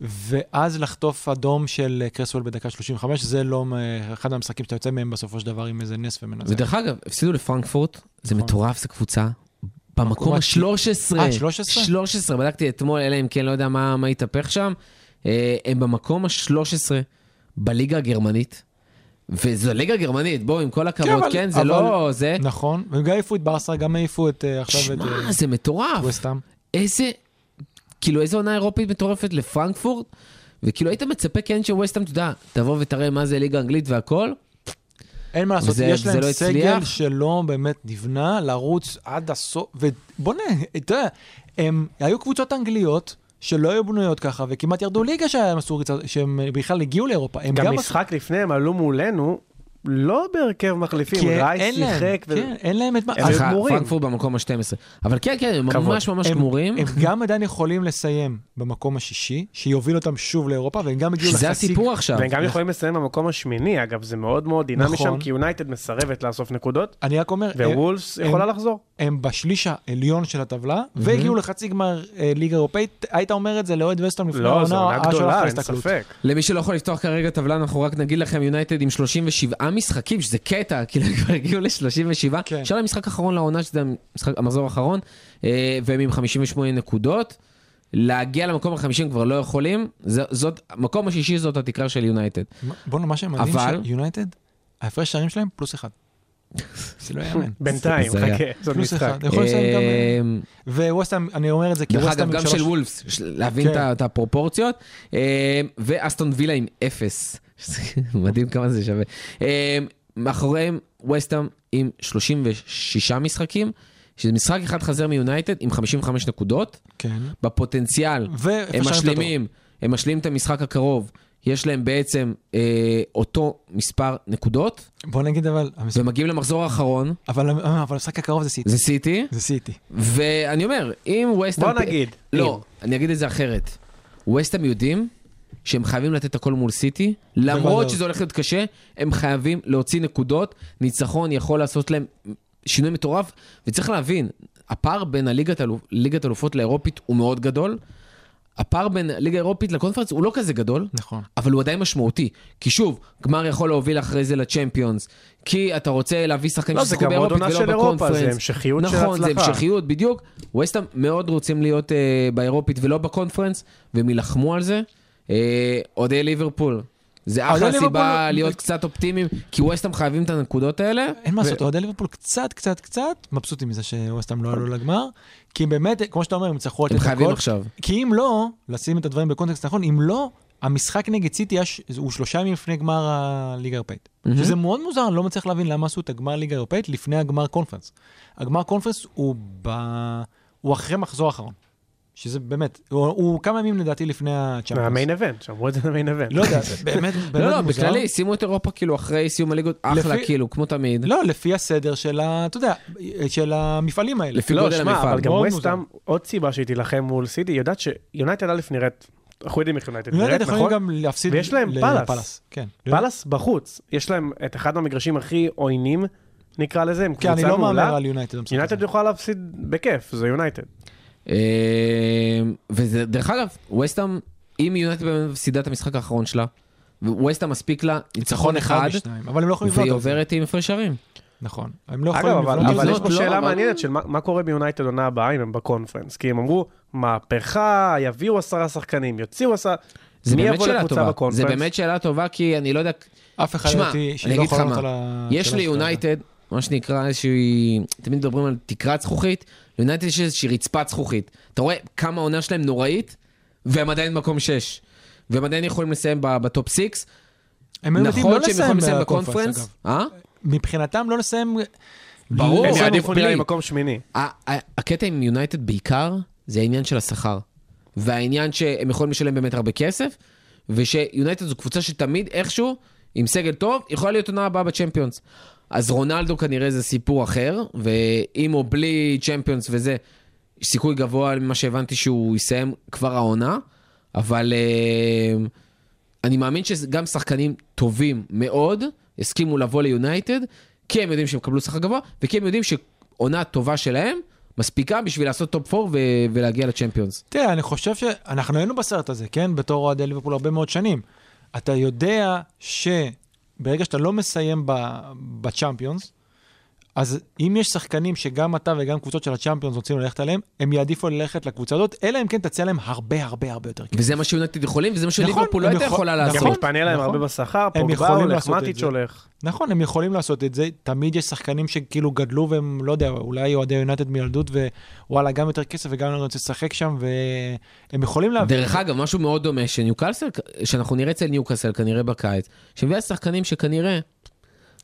ואז לחטוף אדום של אה, קרסוול בדקה 35, זה לא אה, אחד מהמשחקים שאתה יוצא מהם בסופו של דבר עם איזה נס ומנצח. ודרך אגב, הפסידו לפרנקפורט, זה נכון. מטורף, זו קבוצה. במקום מקום ה-13. אה, 13? 13, בדקתי אתמול, אלא אם כן, לא יודע מה מה התהפך שם. אה, הם במקום ה-13 בליגה הגרמנית. וזו ליגה גרמנית, בואו, עם כל הכבוד, אבל- כן, זה אבל- לא זה. נכון, והם גם העיפו את ברסה, גם העיפו את אה, עכשיו את שמע, זה מטורף. ווסטהאם. איזה, כאילו, איזה עונה אירופית מטורפת לפרנקפורט, וכאילו היית מצפה כן שווסטהאם, אתה יודע, תבוא ותראה מה זה ליגה אנגלית והכל. אין מה לעשות, וזה- יש להם לא סגל הצליח? שלא באמת נבנה לרוץ עד הסוף, ובוא נ... אתה יודע, הם היו קבוצות אנגליות שלא היו בנויות ככה, וכמעט ירדו ליגה שהם עשו ריצה, שהם בכלל הגיעו לאירופה. הם גם עשו- משחק לפני הם עלו מולנו, לא בהרכב מחליפים, כי רייס אין להם, שיחק. ו- כן, אין להם את מה... הם אחלה, גמורים. פרנקפורט במקום ה-12. אבל כן, כן, הם. ממש ממש הם- גמורים. הם גם עדיין יכולים לסיים במקום השישי, שיוביל אותם שוב לאירופה, והם גם הגיעו לחצי... שזה הסיפור עכשיו. והם גם יכולים לסיים במקום השמיני, אגב, זה מאוד מאוד דינמי נכון. שם, כי יונייטד מסרבת לאסוף נקודות, אני רק אומר, הם- ווולפס הם- יכולה לחזור. הם בשליש העליון של הטבלה, והגיעו לחצי גמר אה, ליגה אירופאית. היית אומר את זה לאוהד וסטהאם לפני לא, זו העונה, עונה היה שולח גדולה, אין. ספק. למי שלא יכול לפתוח כרגע טבלה, אנחנו רק נגיד לכם, יונייטד עם 37 משחקים, שזה קטע, כאילו הם כבר הגיעו ל-37. כן. אפשר למשחק אחרון לעונה, שזה המשחק- המחזור האחרון, אה, והם עם 58 נקודות. להגיע למקום החמישי הם כבר לא יכולים, זאת, המקום השישי זאת התקרה של יונייטד. בוא נאמר, מה שמדהים, אבל- שיונייטד, ההפרש שערים שלהם פלוס אחד. זה לא יאמן. בינתיים. חכה, זה עוד משחק. יכול לסיים גם... אה, וווסטהאם, אני אומר את זה כי דרך ווסטהאם אגב, גם. של וולפס, להבין כן. את הפרופורציות. אה, ואסטון וילה עם אפס. מדהים כמה זה שווה. אה, מאחוריהם ווסטהאם עם 36 משחקים, שזה משחק אחד חזר מיונייטד עם 55 נקודות. כן. בפוטנציאל הם משלימים, הם משלימים את המשחק הקרוב. יש להם בעצם אה, אותו מספר נקודות. בוא נגיד אבל, המשחק- ומגיעים למחזור האחרון, אבל אבל המשחק הקרוב זה סיטי. זה סיטי. זה סיטי. ואני אומר, אם ווסטהאם... בוא נגיד, לא, אני אגיד את זה אחרת. ווסטהאם יודעים שהם חייבים לתת הכל מול סיטי, למרות. שזה הולך להיות קשה, הם חייבים להוציא נקודות. ניצחון יכול לעשות להם שינוי מטורף, וצריך להבין, הפער בין הליגת אלופ- ליגת אלופות לאירופית הוא מאוד גדול. הפער בין הליגה האירופית לקונפרנס הוא לא כזה גדול, נכון. אבל הוא עדיין משמעותי. כי שוב, גמר יכול להוביל אחרי זה לצ'מפיונס, כי אתה רוצה להביא שחקנים לא, זה ששיחקו גם עוד באירופית עונה ולא של אירופה, בקונפרנס. זה המשכיות של נכון, זה הצלחה. המשכיות, בדיוק. ווסטהאם מאוד רוצים להיות אה, באירופית ולא בקונפרנס, והם יילחמו על זה. אה, אוהדי ליברפול. זה אחלה ליברפול- סיבה להיות קצת אופטימיים, כי ווסטהאם חייבים את הנקודות האלה. אין מה לעשות, אוהדי ליברפול קצת, קצת, קצת מבסוטים מזה שווסטהאם לא עלו לגמר, כי באמת, כמו שאתה אומר, הם יצטרכו לתת הם חייבים הכל. עכשיו. כי אם לא, לשים את הדברים בקונטקסט נכון, אם לא, המשחק נגד סיטי הוא שלושה ימים לפני גמר הליגה האירופאית. מהמם. שזה מאוד מוזר, אני לא מצליח להבין למה עשו את הגמר ליגה האירופאית לפני הגמר קונפרנס. הגמר קונפרנס הוא, ב... הוא אחרי מחזור האחרון. שזה באמת, הוא, הוא כמה ימים לדעתי לפני הצ'אמפיונס. ה main event, שמרו את זה ל main event. לא יודע, באמת, באמת לא, לא, מוזר. בכללי, שימו את אירופה כאילו אחרי סיום הליגות, אחלה, לפי- כאילו, כמו תמיד. לא, לפי הסדר של ה... אתה יודע, של המפעלים האלה. לפי לא, גודל המפעל. אבל גם מאוד ווסטהאם, עוד סיבה שהיא תילחם מול סיטי, היא יודעת שיונייטד א' נראית, אנחנו יודעים איך יונייטד נראית, יכולים נכון? גם להפסיד ויש להם פאלאס. כן. פאלאס בחוץ, יש להם את אחד מהמגרשים הכי עוינים, נקרא לזה, הם כן, אני קבוצה לא מהמר מעולה. על יונייטד. במשחק יונייטד. יכולה להפסיד בכיף, זה יונייטד. אה, וזה, דרך אגב, ווסטהאם, אם יונייטד באמת מפסידה את המשחק האחרון שלה, וווסטהאם מספיק לה ניצחון אחד, אבל הם לא יכולים והיא. עוברת עם הפרש שערים. נכון. הם לא אגב, יכולים אבל לבנות על אבל. יש פה לא, שאלה מעניינת של מה קורה ביונייטד עונה הבאה אם הם בקונפרנס. כי הם אמרו, מהפכה, יביאו עשרה שחקנים, יוציאו עשרה... זה באמת שאלה טובה. זה באמת שאלה טובה, כי אני לא יודע... אף אחד שמע, לדעתי אני שלא אגיד יכול לך לענות מה, על ה... יש. ליונייטד, מה שנקרא איזושהי... תמיד מדברים על תקרת זכוכית, ליונייטד יש איזושהי רצפת זכוכית. אתה רואה כמה העונה שלהם נוראית, והם עדיין במקום 6. והם עדיין יכולים לסיים ב- ב top 6. הם היו נכון לא שהם יכולים לסיים בקונפרנס. אה? מבחינתם לא לסיים... ברור. הם יעדיפו נראה לי. מקום שמיני. הקטע עם יונייטד בעיקר, זה העניין של השכר. והעניין שהם יכולים לשלם באמת הרבה כסף, ושיונייטד זו קבוצה שתמיד איכשהו, עם סגל טוב, יכולה להיות עונה הבאה בצ'מפיונס. אז רונלדו כנראה זה סיפור אחר, ועם או בלי צ'מפיונס וזה, יש סיכוי גבוה ממה שהבנתי שהוא יסיים כבר העונה, אבל אה, אני מאמין שגם שחקנים טובים מאוד הסכימו לבוא ליונייטד, כי הם יודעים שהם יקבלו שכר גבוה, וכי הם יודעים שעונה טובה שלהם מספיקה בשביל לעשות top 4 ו- ולהגיע לצ'מפיונס. תראה, אני חושב שאנחנו היינו בסרט הזה, כן? בתור אוהדי ליברפול הרבה מאוד שנים. אתה יודע שברגע שאתה לא מסיים בצ'אמפיונס, אז אם יש שחקנים שגם אתה וגם קבוצות של הצ'אמפיונס רוצים ללכת עליהם, הם יעדיפו ללכת לקבוצה הזאת, אלא אם כן תציע להם הרבה הרבה הרבה יותר כסף. וזה מה שיונייטד יכולים, וזה מה נכון, שליברפול לא הייתה יכול- יכולה גם לעשות. נכון. מתפנה להם נכון. הרבה בשכר, הם פוגבה יכולים הולך, מאטיץ'. הולך. נכון, הם יכולים לעשות את זה, תמיד יש שחקנים שכאילו גדלו והם, לא יודע, אולי אוהדי יונייטד מילדות, ווואלה, גם יותר כסף וגם אני רוצה לשחק שם, והם יכולים להביא... דרך אגב, משהו מאוד דומה שניוקאסל, שאנחנו נראה אצל ניוקאסל כנראה בקיץ, שמביאה שחקנים שכנראה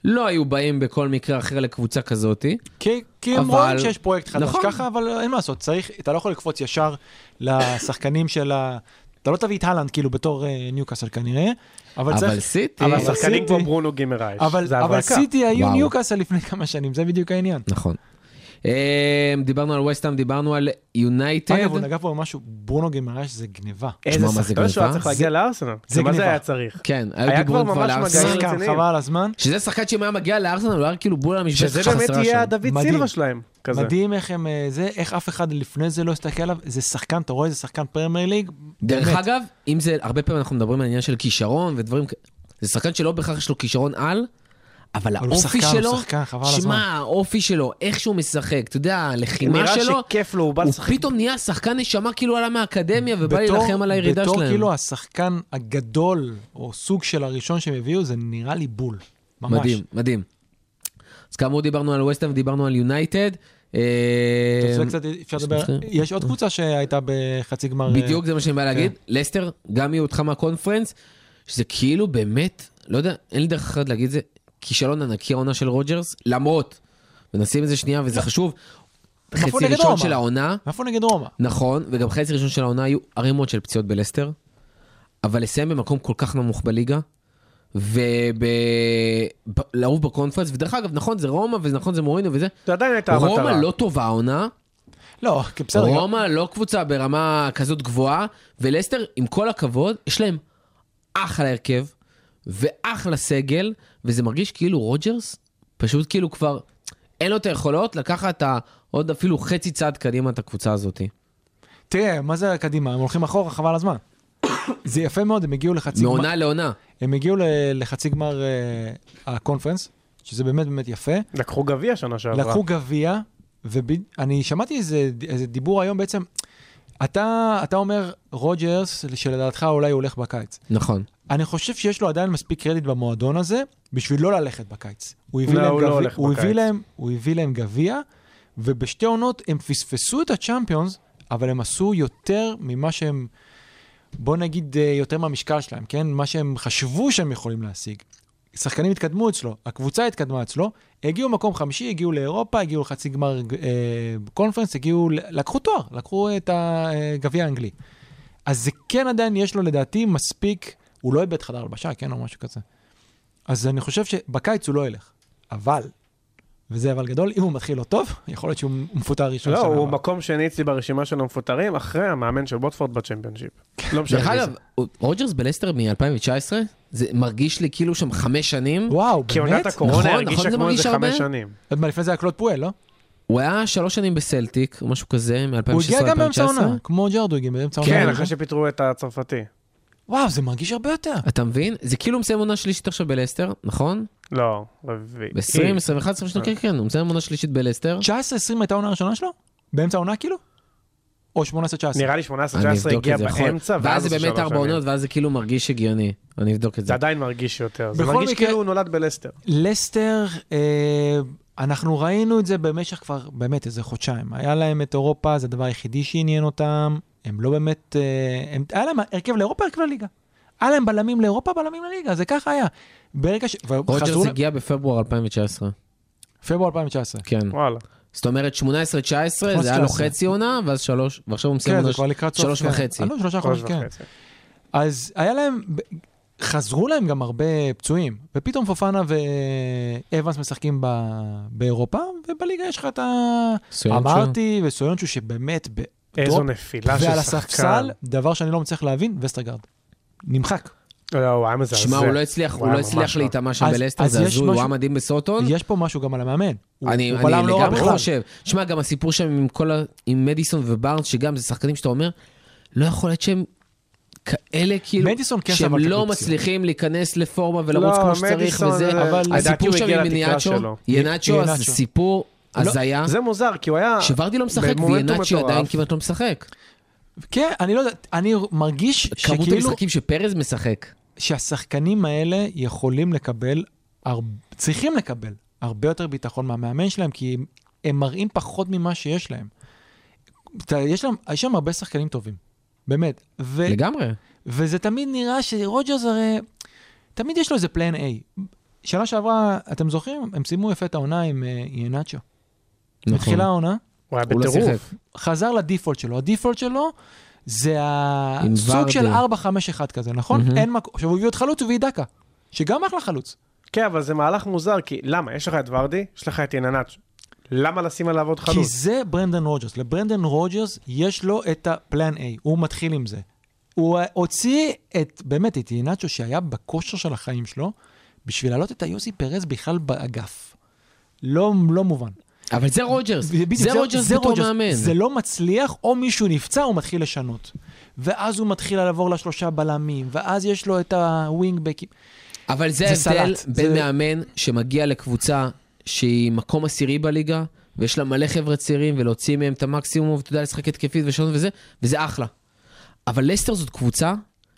לא היו באים בכל מקרה אחר לקבוצה כזאתי. כי, כי הם אבל- רואים שיש פרויקט חדש נכון. ככה, אבל אין מה לעשות, צריך, אתה לא יכול לקפוץ ישר לשחקנים של ה... אתה לא תביא את הלנד כאילו בתור אה, ניוקאסל כנראה, אבל אבל צריך... סיטי, אבל שחקנים כמו ברונו גימרייש, אבל, זה אבל הברקה. סיטי היו. ניוקאסל לפני כמה שנים, זה בדיוק העניין. נכון. אה, דיברנו על וסטהאם, דיברנו על יונייטד. אגב, הוא נגע פה במשהו, ברונו גימרש זה גניבה. איזה שחקן שהוא היה גניבה? צריך להגיע לארסנל. זה מה זה גניבה. היה צריך? כן, היה כבר ממש. שחקן, רציניים. חבל על הזמן. שזה שחקן שאם היה מגיע לארסנל, הוא היה כאילו בול על המשבצת שזה באמת יהיה. הדוד. סילבה שלהם. כזה. מדהים איך הם, אה, זה, איך אף אחד לפני זה לא הסתכל עליו, זה שחקן, אתה רואה, זה שחקן פרמייר ליג. דרך באמת. אגב, אם זה, הרבה פעמים אנחנו מדברים על עניין של כישרון ודברים, זה שחקן שלא בהכרח יש לו כישרון על, אבל הוא האופי שחקן, הוא שלו, שחקן, חבל על הזמן. שמע, האופי שלו, איך שהוא משחק, אתה יודע, הלחימה נראה שלו, שכיף לו, הוא בא הוא לשחק. פתאום נהיה שחקן נשמה כאילו עלה מהאקדמיה ובא בתור- להילחם על הירידה בתור שלהם. כאילו השחקן הגדול, או סוג של הראשון שהם הביאו, זה נראה לי בול. ממש. מדהים, מדהים. אז כאמור דיברנו על ווסטהאם ודיברנו על יונייטד. אה. יש עוד קבוצה שהייתה בחצי גמר. אה, בדיוק זה מה שאני בא להגיד. לסטר, גם הודחה מהקונפרנס, שזה כאילו באמת, לא יודע, אין לי דרך אחרת להגיד את זה, כישלון ענקי העונה של רודג'רס, למרות, ונשים את זה שנייה וזה חשוב, חצי ראשון? של העונה, איפה נגד רומא? נכון, וגם חצי ראשון של העונה היו ערימות של פציעות בלסטר, אבל לסיים במקום כל כך נמוך בליגה, ולעוף בקונפרנס, ודרך אגב, נכון, זה רומא, ונכון, זה מורינו וזה, זה עדיין הייתה המטרה. רומא לא טובה העונה, לא, כי בסדר. רומא לא קבוצה ברמה כזאת גבוהה, ולסטר, עם כל הכבוד, יש להם אחלה הרכב, ואחלה סגל, וזה מרגיש כאילו רוג'רס, פשוט כאילו כבר, אין לו את היכולות לקחת עוד אפילו חצי צעד קדימה את הקבוצה הזאת. תראה, מה זה קדימה? הם הולכים אחורה, חבל הזמן. זה יפה מאוד, הם הגיעו לחצי גמר, מעונה לעונה. הם הגיעו לחצי גמר אה, הקונפרנס, שזה באמת באמת יפה. לקחו גביע שנה שעברה. לקחו גביע, ואני שמעתי איזה, איזה דיבור היום בעצם, אתה, אתה אומר רוג'רס, שלדעתך אולי הוא הולך בקיץ. נכון. אני חושב שיש לו עדיין מספיק קרדיט במועדון הזה, בשביל לא ללכת בקיץ. הוא הביא לא, להם הוא לא גביע, הולך הוא הביא בקיץ. להם, הוא הביא להם גביע, ובשתי עונות הם פספסו את הצ'אמפיונס, אבל הם עשו יותר ממה שהם, בוא נגיד, אה, יותר מהמשקל שלהם, כן? מה שהם חשבו שהם יכולים להשיג. שחקנים התקדמו אצלו, הקבוצה התקדמה אצלו, הגיעו מקום חמישי, הגיעו לאירופה, הגיעו לחצי גמר אה, קונפרנס, הגיעו, לקחו תואר, לקחו את הגביע האנגלי. אז זה כן עדיין יש לו לדעתי מספיק, הוא לא איבד חדר הלבשה, כן, או משהו כזה. אז אני חושב שבקיץ הוא לא ילך. אבל, וזה אבל גדול, אם הוא מתחיל לא טוב, יכול להיות שהוא מפוטר ראשון. לא, שנה הוא. מקום שני אצלי ברשימה של המפוטרים, אחרי המאמן של ווטפורד בצ'מפיונשיפ. לא משנה. דרך אגב. רוג'רס בלסטר מ-2019, זה מרגיש לי כאילו שם חמש שנים. וואו, כי עונת באמת? הקורונה נכון, הרגישה נכון, כמו איזה? חמש שנים. עוד מה, לפני זה היה קלוד פואל, לא? הוא היה שלוש שנים בסלטיק, או משהו כזה, מ-2016 הוא הגיע גם באמצע 2019. העונה, כמו הוא הגיע באמצע העונה. כן, לא? אחרי שפיטרו את הצרפתי. וואו, זה מרגיש הרבה יותר. אתה מבין? זה כאילו הוא מסיים עונה שלישית עכשיו בלסטר, נכון? לא, רביעי. ב-20, 21, 22, כן, כן, הוא מסיים עונה שלישית בלסטר. 19-20 הייתה העונה הראשונה שלו? באמצע העונה כאילו? או 18-19? נראה לי 18-19 אני אבדוק הגיע יכול. באמצע, ואז זה באמת ארבע. עונות, ואז זה כאילו מרגיש הגיוני. אני אבדוק את זה זה. עדיין מרגיש יותר. זה מרגיש כאילו הוא נולד בלסטר. לסטר, אה, אנחנו ראינו את זה במשך כבר באמת איזה חודשיים. היה להם את אירופה, זה הדבר היחידי שעניין אותם. הם לא באמת, אה, הם, היה להם הרכב לאירופה, הרכב לליגה. היה להם בלמים לאירופה, בלמים לליגה, זה ככה היה. ברגע ש... רוג'רס ל- הגיע בפברואר 2019, פברואר 2019. כן. וואלה. זאת אומרת 18-19, זה היה לו 19. חצי עונה, ואז שלוש, ועכשיו הוא מסיים כן, עונה. שלוש כן. וחצי. אה, לא, שלושה שלוש חודשים, כן. אז היה להם, חזרו להם גם הרבה פצועים, ופתאום פופנה ואבנס משחקים ב... באירופה, ובליגה יש לך את ה... אמרתי, וסויונצ'ו שבאמת, ב... איזו נפילה של ועל שחקן. הספסל, דבר שאני לא מצליח להבין, וסטרגרד. נמחק. לא, הוא היה מזעזע. שמע, הוא לא הצליח, הוא לא הצליח לא. להיטמע שם בלסטר, זה הזוי, הוא היה מדהים בסוטון. יש פה משהו גם על המאמן. אני, לא לגמרי. חושב. שמע, גם הסיפור שם עם כל ה... עם מדיסון ובארנס, שגם זה שחקנים שאתה אומר, לא יכול להיות שהם כאלה כאילו, מדיסון כן שהם לא. מצליחים להיכנס לפורמה ולרוץ לא, כמו שצריך מדיסון וזה. זה- אבל לדעתי הסיפור שם עם. ינאצ'ו, אז זה. סיפור הזיה. זה מוזר, כי הוא היה... שוורדי לא משחק מטורף. עדיין כמעט לא משחק. כן, אני לא יודע, אני מרגיש כמות שכאילו, המשחקים שפרז משחק. שהשחקנים האלה יכולים לקבל, הר... צריכים לקבל, הרבה יותר ביטחון מהמאמן שלהם, כי הם, הם מראים פחות ממה שיש להם. יש להם, יש שם הרבה שחקנים טובים, באמת. ו... לגמרי. וזה תמיד נראה שרוג'רס הרי, תמיד יש לו איזה פלן A. שנה שעברה, אתם זוכרים? הם סיימו יפה את העונה עם אה, ינאצ'ו. נכון. מתחילה העונה, הוא היה לא בטירוף. חזר ל default שלו. ה default שלו זה הסוג. של 4-5-1 כזה, נכון? מהמם. אין מקום. עכשיו הוא הביא עוד חלוץ, הוא הביא דקה, שגם אחלה חלוץ. כן, אבל זה מהלך מוזר, כי למה? יש לך את ורדי, יש לך את ינאצ'ו. למה לשים עליו עוד כי חלוץ? זה ברנדן רוג'רס. לברנדן רוג'רס יש לו את ה plan A, הוא מתחיל עם זה. הוא הוציא את, באמת, את ינאצ'ו שהיה בכושר של החיים שלו, בשביל להעלות את איוסה פרז בכלל באגף. לא, לא מובן. אבל זה רוג'רס. זה רוג'רס בתור רוג'רס. מאמן. זה לא מצליח, או מישהו נפצע, הוא מתחיל לשנות. ואז הוא מתחיל לעבור לשלושה בלמים, ואז יש לו את הווינגבקים. אבל זה ההבדל. בין זה- מאמן שמגיע לקבוצה שהיא מקום עשירי בליגה, ויש לה מלא חבר'ה צעירים, ולהוציא מהם את המקסימום, ואתה יודע לשחק התקפית ושנות וזה, וזה אחלה. אבל לסטר זאת קבוצה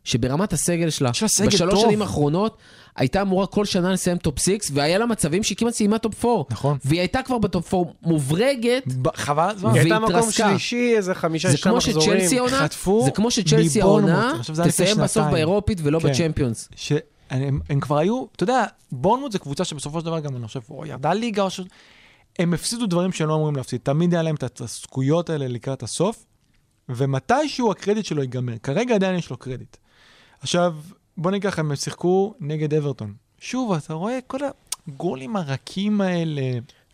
שברמת הסגל שלה, בשלוש טוב. שנים האחרונות, הייתה אמורה כל שנה לסיים top 6, והיה לה מצבים שהיא כמעט סיימה top 4. נכון. והיא הייתה כבר ב top 4 מוברגת, ב- חבל הזמן. היא הייתה מקום. שלישי, איזה חמישה, זה שישה כמו מחזורים. חטפו זה כמו שצ'לסי. העונה, תסיים בסוף. באירופית ולא כן. בצ'מפיונס. שהם הם כבר היו, אתה יודע, בורנמוט זה קבוצה שבסופו של דבר גם, אני חושב, או ירדה ליגה או ש... הם הפסידו דברים שהם לא אמורים להפסיד. תמיד היה להם את ההתעסקויות האלה לקראת הסוף, ומתישהו הקרדיט שלו ייגמר. כרגע עדיין יש לו קרדיט. עכשיו, בוא נגיד ככה, הם שיחקו נגד אברטון. שוב, אתה רואה כל הגולים הרכים האלה.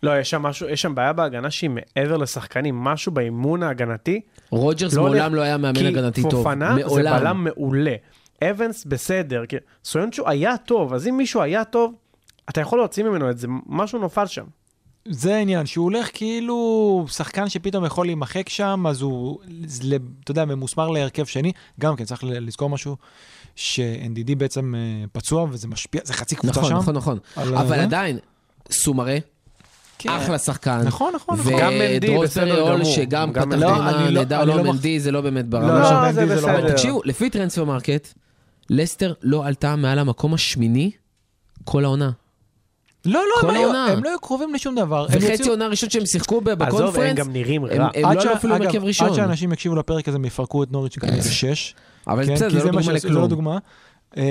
לא, יש שם משהו, יש שם בעיה בהגנה שהיא מעבר לשחקנים, משהו באימון ההגנתי. רוג'רס לא מעולם לא היה מאמן הגנתי טוב. כי פופאנה זה. בלם מעולה. אבנס בסדר, כי סויונצ'ו היה טוב, אז אם מישהו היה טוב, אתה יכול להוציא ממנו את זה, משהו נפל שם. זה העניין, שהוא הולך כאילו שחקן שפתאום יכול להימחק שם, אז הוא, אתה יודע, ממוסמר להרכב שני. גם כן, צריך ל- לזכור משהו, ש-נדידי בעצם אה, פצוע, וזה משפיע, זה חצי קבוצה נכון, שם. נכון, נכון. על אבל זה. עדיין, סומרה, כן. אחלה שחקן. נכון, נכון, נכון. גם מנדי, בסדר גמור. שגם גם פתח מנדי. לא, תמונה אני לא- אני לא לא מח- מנדי, זה לא באמת לא, ברמה. לא, זה זה לא בסדר. ברמה. תקשיבו, לפי טרנספר מרקט, לסטר לא עלתה מעל המקום השמיני כל העונה. לא, לא, הם היו-. הם לא היו קרובים לשום דבר. הם וחצי יוציאו- עונה ראשון שהם שיחקו ב- עזוב, הם בקונפרנס, גם נראים הם רע. הם עד לא ש- עלו אפילו בהרכב ראשון. עד שאנשים יקשיבו לפרק הזה, הם יפרקו את נוריץ' כנראה בשש. אבל כן, בסדר, זה לא שעשו- זה לא. דוגמה. אה,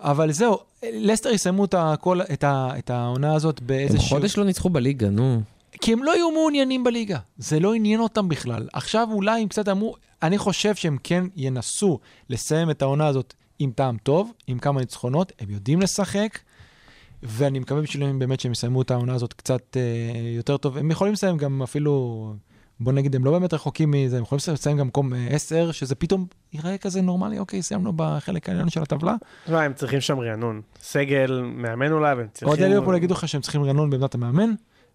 אבל זהו, לסטר יסיימו את הכל- את ה- את העונה הזאת הם באיזשהו... חודש לא ניצחו בליגה, נו. כי הם לא היו מעוניינים בליגה, זה לא עניין אותם בכלל. עכשיו אולי הם קצת אמרו, אני חושב שהם כן ינסו לסיים את העונה הזאת עם טעם טוב, עם כמה ניצחונות, הם יודעים לשחק, ואני מקווה בשבילם באמת שהם יסיימו את העונה הזאת קצת אה, יותר טוב. הם יכולים לסיים גם אפילו, בוא נגיד, הם לא באמת רחוקים מזה, הם יכולים לסיים גם מקום אה, 10, שזה פתאום ייראה כזה נורמלי, אוקיי, סיימנו בחלק העליון של הטבלה. תשמע, הם צריכים שם רענון. סגל, מאמן אולי, והם צריכים... אוהדי ליברפול יגידו לך שהם צריכים רענון בעמדת המאמן,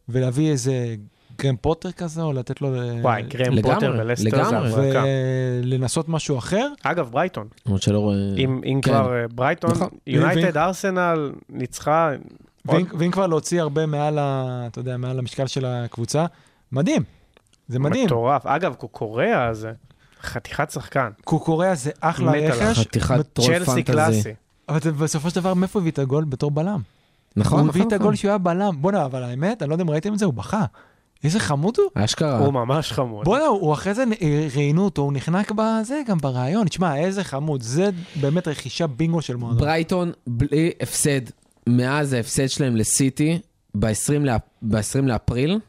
ולהביא איזה גרם פוטר כזה, או לתת לו... אה, וואי, גרם לגמרי, פוטר ולסטר זה. הברקה. ולנסות משהו אחר. אגב, ברייטון. למרות שלא רואה... אם אם כן. כבר אה, ברייטון, נכון. יונייטד, ארסנל, ניצחה. ואם, ואם כבר להוציא הרבה מעל, ה, אתה יודע, מעל המשקל של הקבוצה, מדהים. זה מדהים. מטורף. אגב, קוקוריאה זה חתיכת שחקן. קוקוריאה זה אחלה. רכש, חתיכת טרול צ'לסי fantasy. קלאסי. אבל בסופו של דבר, מאיפה הוא הביא את הגול? בתור בלם. נכון, הוא נכון, הביא את נכון. הגול שהוא היה בלם. בואנה, אבל האמת, אני לא יודע אם ראיתם את זה, הוא בכה. איזה חמוד הוא. אשכרה. הוא ממש חמוד. בואנה, הוא אחרי זה אה, ראיינו אותו, הוא נחנק בזה, גם ברעיון. תשמע, איזה חמוד. זה באמת רכישה בינגו של מועדון. ברייטון בלי הפסד מאז ההפסד שלהם לסיטי ב-20 לאפ... ב-20 לאפריל,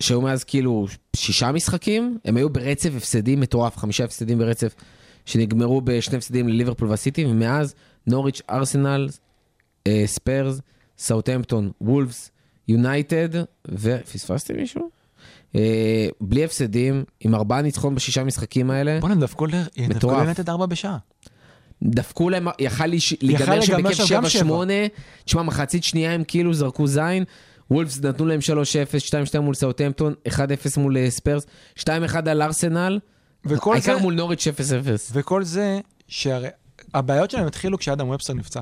שהיו מאז כאילו שישה משחקים, הם היו ברצף הפסדים מטורף, חמישה הפסדים ברצף, שנגמרו בשני הפסדים לליברפול והסיטי, ומאז נוריץ', ארסנל, אה, ספרס, סאוטהמפטון, וולפס, יונייטד, ופספסתי מישהו? אה, בלי הפסדים, עם ארבעה ניצחון בשישה משחקים האלה. בואנה, הם דפקו ל- דפקו מטורף. ליונייטד ארבע בשעה. דפקו להם, יכל להיגמר שם בכיף שם גם 7-8. תשמע, מחצית שנייה הם כאילו זרקו זין. וולפס נתנו להם 3-0, 2-2 מול סאוטהמפטון, 1-0 מול אה, ספרס, 2-1 על ארסנל, העיקר זה, מול נוריץ' 0-0. וכל זה, שהרי הבעיות שלהם התחילו כשאדם וובסטר נפצע.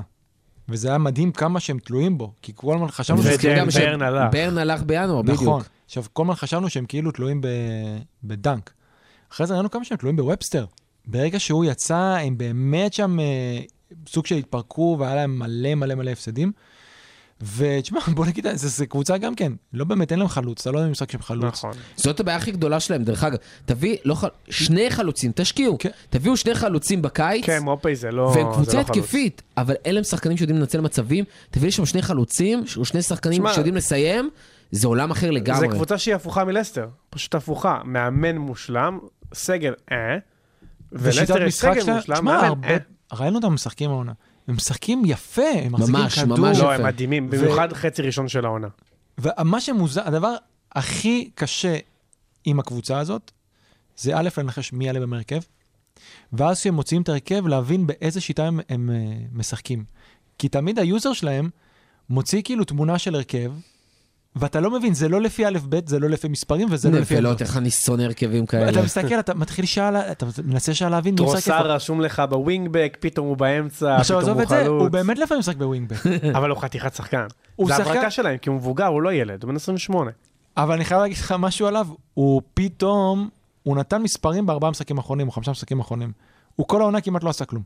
וזה היה מדהים כמה שהם תלויים בו, כי כל הזמן חשבנו גם ברן הלך. ברן הלך בינואר, נכון. בדיוק. עכשיו, כל הזמן חשבנו שהם כאילו תלויים ב... בדנק. אחרי זה ראינו כמה שהם תלויים בוובסטר. ברגע שהוא יצא, הם באמת שם אה, סוג של התפרקו, והיה להם מלא מלא מלא הפסדים. ותשמע, בוא נגיד, זו קבוצה גם כן, לא באמת, אין להם חלוץ, אתה לא יודע משחק שם חלוץ. נכון. זאת הבעיה הכי גדולה שלהם, דרך אגב. תביא לא חל... שני חלוצים, תשקיעו. כן. תביאו שני חלוצים בקיץ. כן, מופי זה לא... והם קבוצה לא חלוץ. התקפית, אבל אין להם שחקנים שיודעים לנצל מצבים. תביא לי שם שני חלוצים, או שני שחקנים שמע, שיודעים לסיים, זה עולם אחר לגמרי. זה קבוצה שהיא הפוכה מלסטר. פשוט הפוכה. מאמן מושלם, סגל אה, ולסטר יש סגל מושלם, מאמן אה. ראינו אותם משחקים העונה. הם משחקים יפה, הם מחזיקים ממש, כדור. ממש לא, יפה. הם מדהימים, במיוחד חצי ראשון של העונה. ומה שמוזר, הדבר הכי קשה עם הקבוצה הזאת, זה א', לנחש מי יעלה בהרכב, ואז כשהם מוציאים את ההרכב, להבין באיזה שיטה הם, הם uh, משחקים. כי תמיד היוזר שלהם מוציא כאילו תמונה של הרכב, ואתה לא מבין, זה לא לפי א', ב', זה לא לפי מספרים, וזה לא לפי... נפלות, איך אני שונא הרכבים כאלה. אתה מסתכל, אתה מתחיל שעה, לה- אתה מנסה שעה להבין מי משחק איפה. טרוסארד רשום לך ב wingback, פתאום הוא באמצע, עכשיו פתאום עזוב הוא את זה, הוא חלוץ. באמת לפעמים משחק בווינגבק. אבל הוא חתיכת שחקן. הוא זה הברקה שלהם, כי הוא מבוגר, הוא לא ילד, הוא בן 28. אבל אני חייב להגיד לך משהו עליו, הוא פתאום, הוא נתן מספרים בארבעה משחקים האחרונים, או חמישה משחקים האחרונים. הוא כל העונה כמעט לא עשה כלום.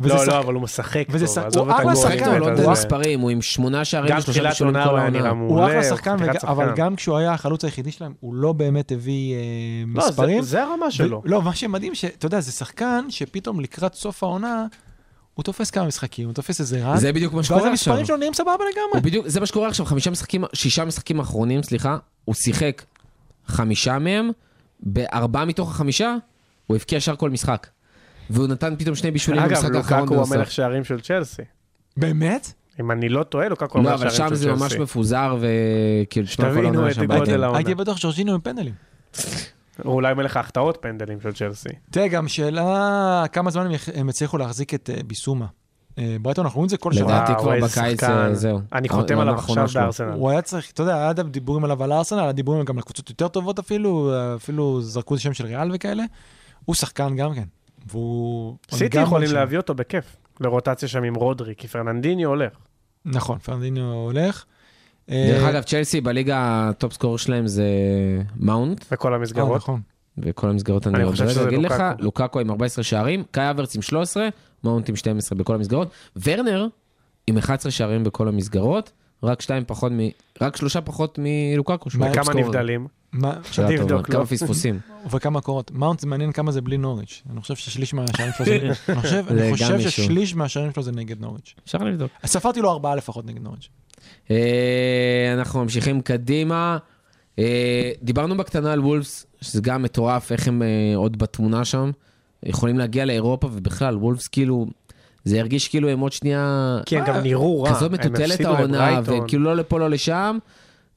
לא, שחק- לא, אבל הוא משחק וזה טוב, שחק- עזוב הוא את אחלה הגול, שחקן, באמת, לא מספרים, הוא עם שמונה שערים גם ושלושה תחילת בישולים עונה כל הוא היה נראה העונה. הוא אחלה שחקן, אבל. גם כשהוא היה החלוץ היחידי שלהם, הוא לא באמת הביא אה, לא, זה- מספרים. זה הרמה שלו. ו- לא, מה שמדהים, שאתה יודע, זה שחקן שפתאום לקראת סוף העונה, הוא תופס כמה משחקים, הוא תופס איזה רן, זה בדיוק מה ואז שקורה עכשיו. המספרים שלו נראים סבבה הוא לגמרי. בדיוק, זה מה שקורה עכשיו, חמישה משחקים, שישה משחקים אחרונים, סליחה, הוא שיחק חמישה מהם, בארבעה מתוך החמישה, הוא הבקיע שער כל משחק. והוא נתן פתאום שני בישולים אגב, במשחק האחרון לוקקו הוא. המלך שערים של צ'לסי. באמת? אם אני לא טועה, לוקקו הוא לא, המלך אבל שערים שם של זה ממש צ'לסי. מפוזר, וכאילו, שתבינו את שם גודל. העונה. הייתי בטוח שג'ורג'ינו עם פנדלים. הוא אולי מלך ההחטאות פנדלים של צ'לסי. תראה, גם שאלה כמה זמן הם יח- הם יצליחו להחזיק את אה, ביסומה. אה, ברייטון, אנחנו רואים את זה כל שנה. לדעתי כבר בקיץ. אה, זהו. אני חותם עליו עכשיו. בארסנל. הוא היה צריך, אתה יודע, עד הדיבורים עליו על ארסנל, הדיבורים גם על קבוצות יותר טובות אפילו, אפילו זרקו את השם של ריאל וכאלה. הוא שחקן גם כן. והוא... סיטי יכולים שם. להביא אותו בכיף, לרוטציה שם עם רודרי, כי פרננדיניו הולך. נכון, פרננדיניו הולך. דרך אה, אגב, צ'לסי בליגה ה top scorer שלהם זה מאונט, וכל אה, המסגרות. נכון. וכל המסגרות אני שזה אגיד לך. לוקאקו עם 14 שערים, קאי הברץ עם 13, מאונט עם 12 בכל המסגרות, ורנר עם 11 שערים בכל המסגרות, רק שתיים פחות מ... רק שלושה פחות מלוקאקו. שהוא מה, הטופ סקורר. כמה נבדלים? מה- שאלה טובה, תבדוק, כמה לא? פספוסים. וכמה קורות. מאונט זה מעניין כמה זה בלי נוריץ'. אני חושב ששליש מהשערים שלו זה... אני חושב-. ששליש מהשערים שלו זה נגד נוריץ'. אפשר לבדוק. ספרתי לו ארבעה לפחות נגד נוריץ'. אה, אנחנו ממשיכים קדימה. אה, דיברנו בקטנה על וולפס, שזה גם מטורף, איך הם אה, עוד בתמונה שם. יכולים להגיע לאירופה, ובכלל, וולפס כאילו, זה הרגיש כאילו הם עוד שנייה כי הם גם נראו רע. כזאת מטוטלת העונה, לברייטון. וכאילו לא לפה לא לשם,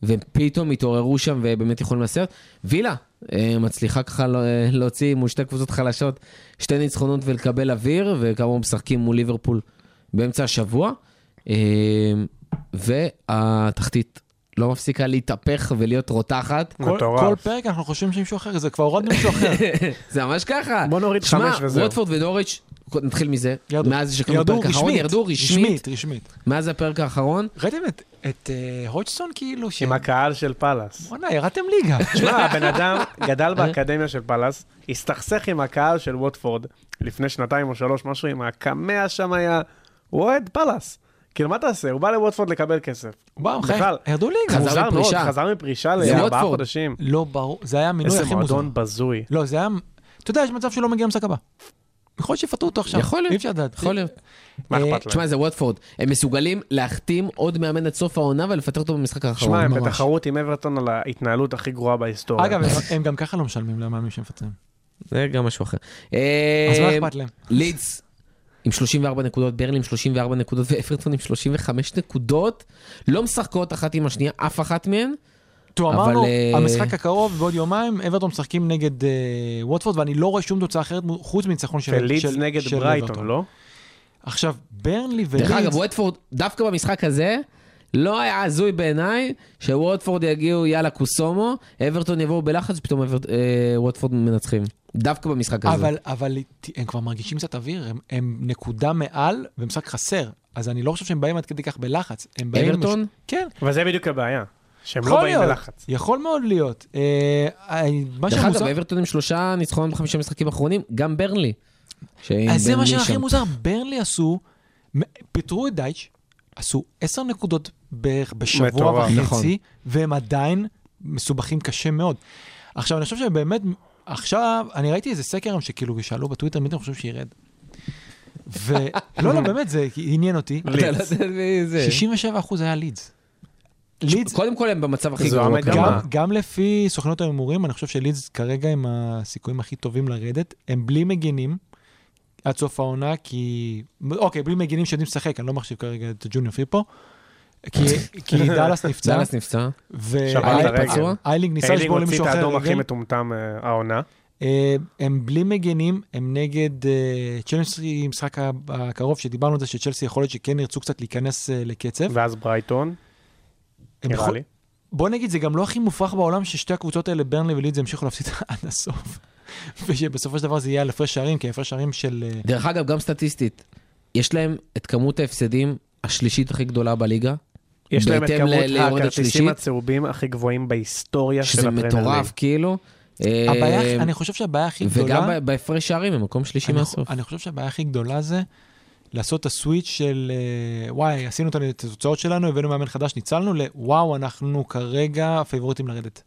ופתאום התעוררו שם ובאמת יכולים לעשות. וילה אה, מצליחה ככה לא- להוציא מול שתי קבוצות חלשות שתי ניצחונות ולקבל אוויר, וכאמור משחקים מול ליברפול באמצע השבוע. אה, והתחתית לא מפסיקה להתהפך ולהיות רותחת. כל- מטורף. כל פרק אנחנו חושבים שמישהו אחר, זה כבר הורדנו מישהו אחר. זה ממש ככה. בוא נוריד שמע, חמש וזהו. ווטפורד ונוריץ', נתחיל מזה, ירדו. מאז שקראנו ירדו בפרק האחרון. ירדו רשמית, רשמית, רשמית. מאז הפרק האחרון. ראיתם את- את אה, הודג'סון כאילו? ש- עם הקהל של פאלאס. וואלה, ירדתם ליגה. שמע, הבן אדם גדל באקדמיה של פאלאס, הסתכסך עם הקהל של ווטפורד לפני שנתיים או שלוש, משהו עם הקמע שם היה, הוא אוהד פאלאס. כאילו, מה תעשה? הוא בא לווטפורד לקבל כסף. וואו, בכלל. חי- ירדו ליגה. חזר מפרישה. חזר מפרישה לארבעה. חודשים. לא ברור, זה היה המינוי איזה הכי מוזר. מועדון בזוי. לא, זה היה... אתה יודע, יש מצב שהוא לא מגיע למשחק הבא. יכול להיות שיפטרו אותו עכשיו. יכול להיות, אי אפשר לדעת. יכול להיות. מה אה, אכפת להם? תשמע, זה ווטפורד. הם מסוגלים להחתים עוד מאמן עד סוף העונה ולפטר אותו במשחק האחרון. שמע, הם. בתחרות עם אברטון על ההתנהלות הכי גרועה בהיסטוריה. אגב, הם- הם גם ככה לא משלמים למאמנים שמפטרים. זה גם משהו אחר. אז מה אה, אכפת להם? לידס עם 34 נקודות, ברלי עם 34 נקודות ואפרטון עם 35 נקודות. לא משחקות אחת עם השנייה, אף אחת מהן. תראו, אבל, אמרנו, אה, המשחק הקרוב בעוד יומיים, אברטון משחקים נגד אה, ווטפורד, ואני לא רואה שום תוצאה אחרת חוץ מניצחון של ולידס של- נגד של ברייטון, אברטון. לא? עכשיו, ברנלי דרך אגב, ולידס, ווטפורד, דווקא במשחק הזה, לא היה הזוי בעיניי שווטפורד יגיעו יאללה קוסומו, אברטון יבואו בלחץ, פתאום אבר- אה, ווטפורד מנצחים. דווקא במשחק הזה. אבל, אבל הם כבר מרגישים קצת אוויר, הם, הם נקודה מעל ומשחק חסר. אז אני לא חושב שהם באים עד כדי כך בלחץ. הם באים... אברטון? מש... כן, אבל זה בדיוק הבעיה. שהם לא באים להיות. בלחץ. יכול מאוד להיות. אה, אה, דרך אגב. אברטון עם שלושה ניצחונות בחמישה משחקים האחרונים, גם ברנלי. אז זה מה שהכי. מוזר, ברנלי עשו, פיטרו את דייץ', עשו עשר נקודות בערך בשבוע. וחצי, נכון. והם עדיין מסובכים קשה מאוד. עכשיו, אני חושב שבאמת, עכשיו, אני ראיתי איזה סקר שכאילו שאלו בטוויטר, מי אתם חושבים שירד? ולא, לא, באמת, זה עניין אותי. אתה לא יודע מי זה. 67 אחוז היה לידס. לידס, קודם כל הם במצב הכי גרוע. גם, גם לפי סוכנות ההימורים, אני חושב שלידס כרגע עם הסיכויים הכי טובים לרדת. הם בלי מגינים עד סוף העונה, כי... אוקיי, בלי מגינים שיודעים לשחק, אני לא מחשיב כרגע את ג'וניור פיפו. כי, כי דאלאס נפצע, דאלאס נפצע. שבר את הרגל. פצוע? ואיילינג ניסה, איילינג לשבור הוציא למישהו את אחר האדום הכי רגל. מטומטם אה, העונה. אה, הם בלי מגנים, הם נגד אה, צ'לסי, משחק הקרוב, שדיברנו על זה שצ'לסי יכול להיות שכן ירצו קצת להיכנס לקצב. ואז ברייטון, הם נראה לי. בוא נגיד, זה גם לא הכי מופרך בעולם ששתי הקבוצות האלה, ברנלי ולידס, ימשיכו להפסיד עד הסוף. ושבסופו של דבר זה יהיה על הפרש שערים, כי הפרש שערים של... אה, דרך אגב, גם סטטיסטית, יש להם את כמות ההפסדים השלישית הכי גדולה בליגה. יש להם את כמות הכרטיסים שלישית. הצהובים הכי גבוהים בהיסטוריה של שזה הפרמייר ליג. מטורף, כאילו. הבעיה, אה, אני חושב שהבעיה הכי גדולה... וגם בהפרש שערים, הם מקום שלישי אני, מהסוף. אני חושב שהבעיה הכי גדולה זה לעשות את ה switch של אה, וואי, עשינו את התוצאות שלנו, הבאנו מאמן חדש, ניצלנו, וואו, אנחנו כרגע פייבוריטים לרדת.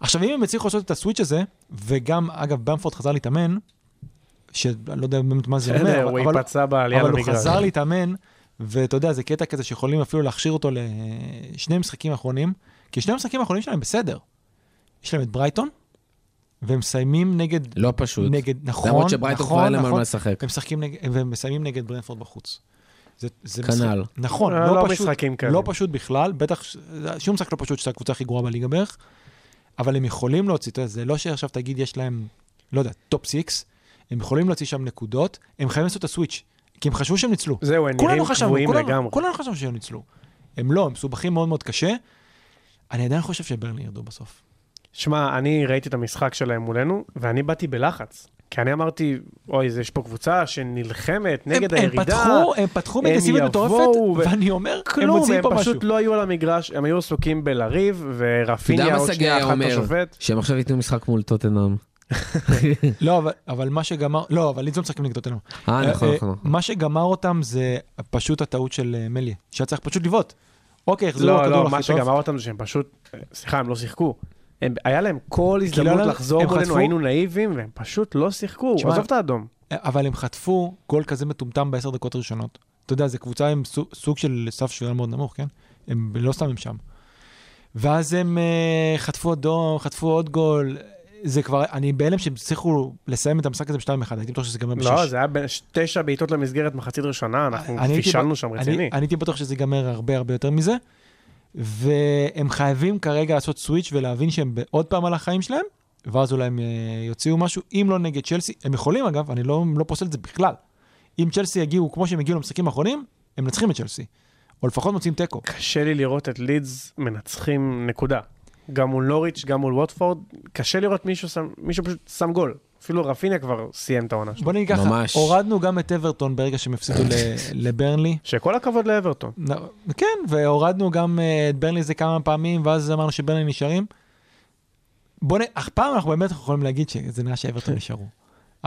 עכשיו, אם הם יצליחו לעשות את הסוויץ' הזה, וגם, אגב, במפורד חזר להתאמן, שאני לא יודע באמת מה זה אומר, אבל, הוא אבל, בעלייה אבל הוא. חזר להתאמן, ואתה יודע, זה קטע כזה שיכולים אפילו להכשיר אותו לשני משחקים האחרונים, כי שני המשחקים האחרונים שלהם בסדר. יש להם את ברייטון, והם מסיימים נגד... לא פשוט. נגד, נכון, למרות שברייטון כבר נכון, אין להם על נכון. מה לשחק. הם משחקים נגד, והם מסיימים נגד ברנפורד בחוץ. זה, זה כנ"ל. משחק, נכון, אה, לא, לא פשוט, משחקים כאלה. לא פשוט בכלל, בטח, שום משחק לא פשוט, שזו הקבוצה הכי גרועה בליגה בערך, אבל הם יכולים להוציא, אתה יודע, זה לא שעכשיו תגיד יש להם, לא יודע, top six, הם יכולים להוציא שם נקודות, הם חייבים לעשות את ה switch. כי הם חשבו שהם ניצלו. זהו, הם נראים קבועים לגמרי. כולנו חשבנו שהם ניצלו. הם לא, הם מסובכים מאוד מאוד קשה. אני עדיין חושב שברנלי ירדו בסוף. שמע, אני ראיתי את המשחק שלהם מולנו, ואני באתי בלחץ. כי אני אמרתי, אוי, יש פה קבוצה שנלחמת נגד הם, הירידה. הם פתחו, הם פתחו הם יבואו מטורפת, ו- ואני אומר, הם כלום, הם פה משהו. פשוט לא היו על המגרש, הם היו עסוקים בלריב, ורפיניה עוד שנייה אחת? השופט. שהם עכשיו ייתנו משחק מול טוטנאם. לא, אבל, אבל מה שגמר, לא, אבל לידס לא משחקים נגד אותנו. אה, נכון, אה, נכון. נכון. מה שגמר אותם זה פשוט הטעות של אה, מליה, שהיה צריך פשוט לבעוט. אוקיי, החזירו לא, הכדור לא, הכי מה טוב. שגמר אותם זה שהם פשוט, סליחה, הם לא שיחקו. הם- היה להם כל לא הזדמנות היה- לחזור מולנו, חטפו- היינו נאיבים, והם פשוט לא שיחקו. תשמע, עזוב את האדום. אבל הם חטפו גול כזה מטומטם בעשר דקות הראשונות. אתה יודע, זו קבוצה עם סוג, סוג של סף שבירה מאוד נמוך, כן? הם לא סתם הם שם. ואז הם uh, חטפו אדום, חטפו עוד גול. זה כבר, אני בהלם שהם הצליחו לסיים את המשחק הזה ב-2-1, הייתי בטוח שזה ייגמר ב-6. לא, זה היה בין תשע בעיטות למסגרת מחצית ראשונה, אנחנו פישלנו שם רציני. אני הייתי בטוח שזה ייגמר הרבה הרבה יותר מזה, והם חייבים כרגע לעשות סוויץ' ולהבין שהם עוד פעם על החיים שלהם, ואז אולי הם אה, יוציאו משהו, אם לא נגד צ'לסי, הם יכולים אגב, אני לא, לא פוסל את זה בכלל. אם צ'לסי יגיעו כמו שהם הגיעו למשחקים האחרונים, הם מנצחים את צ'לסי. או לפחות מוצאים תיקו. קשה לי לראות את לידס מנצחים נקודה. גם מול נוריץ', גם מול ווטפורד, קשה לראות מישהו, שם, מישהו פשוט שם גול. אפילו רפיניה כבר סיים את העונה שלו. בוא נגיד ככה, ממש. הורדנו גם את אברטון ברגע שהם הפסידו ל- לברנלי. שכל הכבוד לאברטון. כן, והורדנו גם אה, את ברנלי זה כמה פעמים, ואז אמרנו שברנלי נשארים. בוא נ... אך פעם אנחנו באמת יכולים להגיד שזה נראה שאברטון נשארו.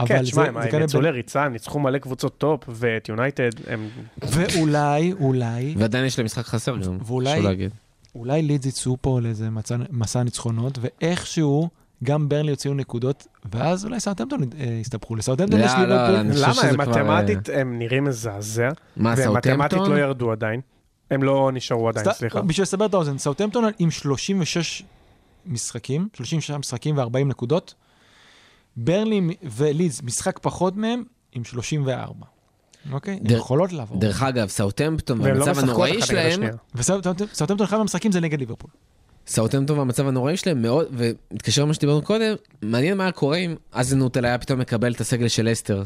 כן, אבל תשמע, זה, הם. יצאו לריצה, הם ניצחו מלא קבוצות טופ, ואת יונייטד הם... ואולי, אולי, ועדיין יש להם משחק חסר גם, ואולי- חשוב להגיד. אולי לידס יצאו פה לאיזה מסע ניצחונות, ואיכשהו גם ברנלי יוציאו נקודות, ואז אולי סאוטהמפטון אה, יסתבכו. לסאוטהמפטון לא, יש לא, ליברפול. למה? הם כבר, מתמטית, הם נראים מזעזע, מה, והם מתמטית? לא ירדו עדיין. הם לא נשארו עדיין, סליחה. בשביל לסבר את האוזן, סאוטהמפטון עם 36 משחקים, 36 משחקים ו-40 נקודות. ברנלי ולידס, משחק פחות מהם, עם 34. אוקיי? הן יכולות לעבור. דרך אגב, סאוטהמפטון והם לא משחקות הנוראי שלהם, השנייה. וסאוטהמפטון, אחד מהמשחקים זה נגד ליברפול. סאוטהמפטון והמצב הנוראי שלהם מאוד, ומתקשר למה שדיברנו קודם, מעניין מה היה קורה אם אזנוטל היה פתאום מקבל את הסגל של אסטר.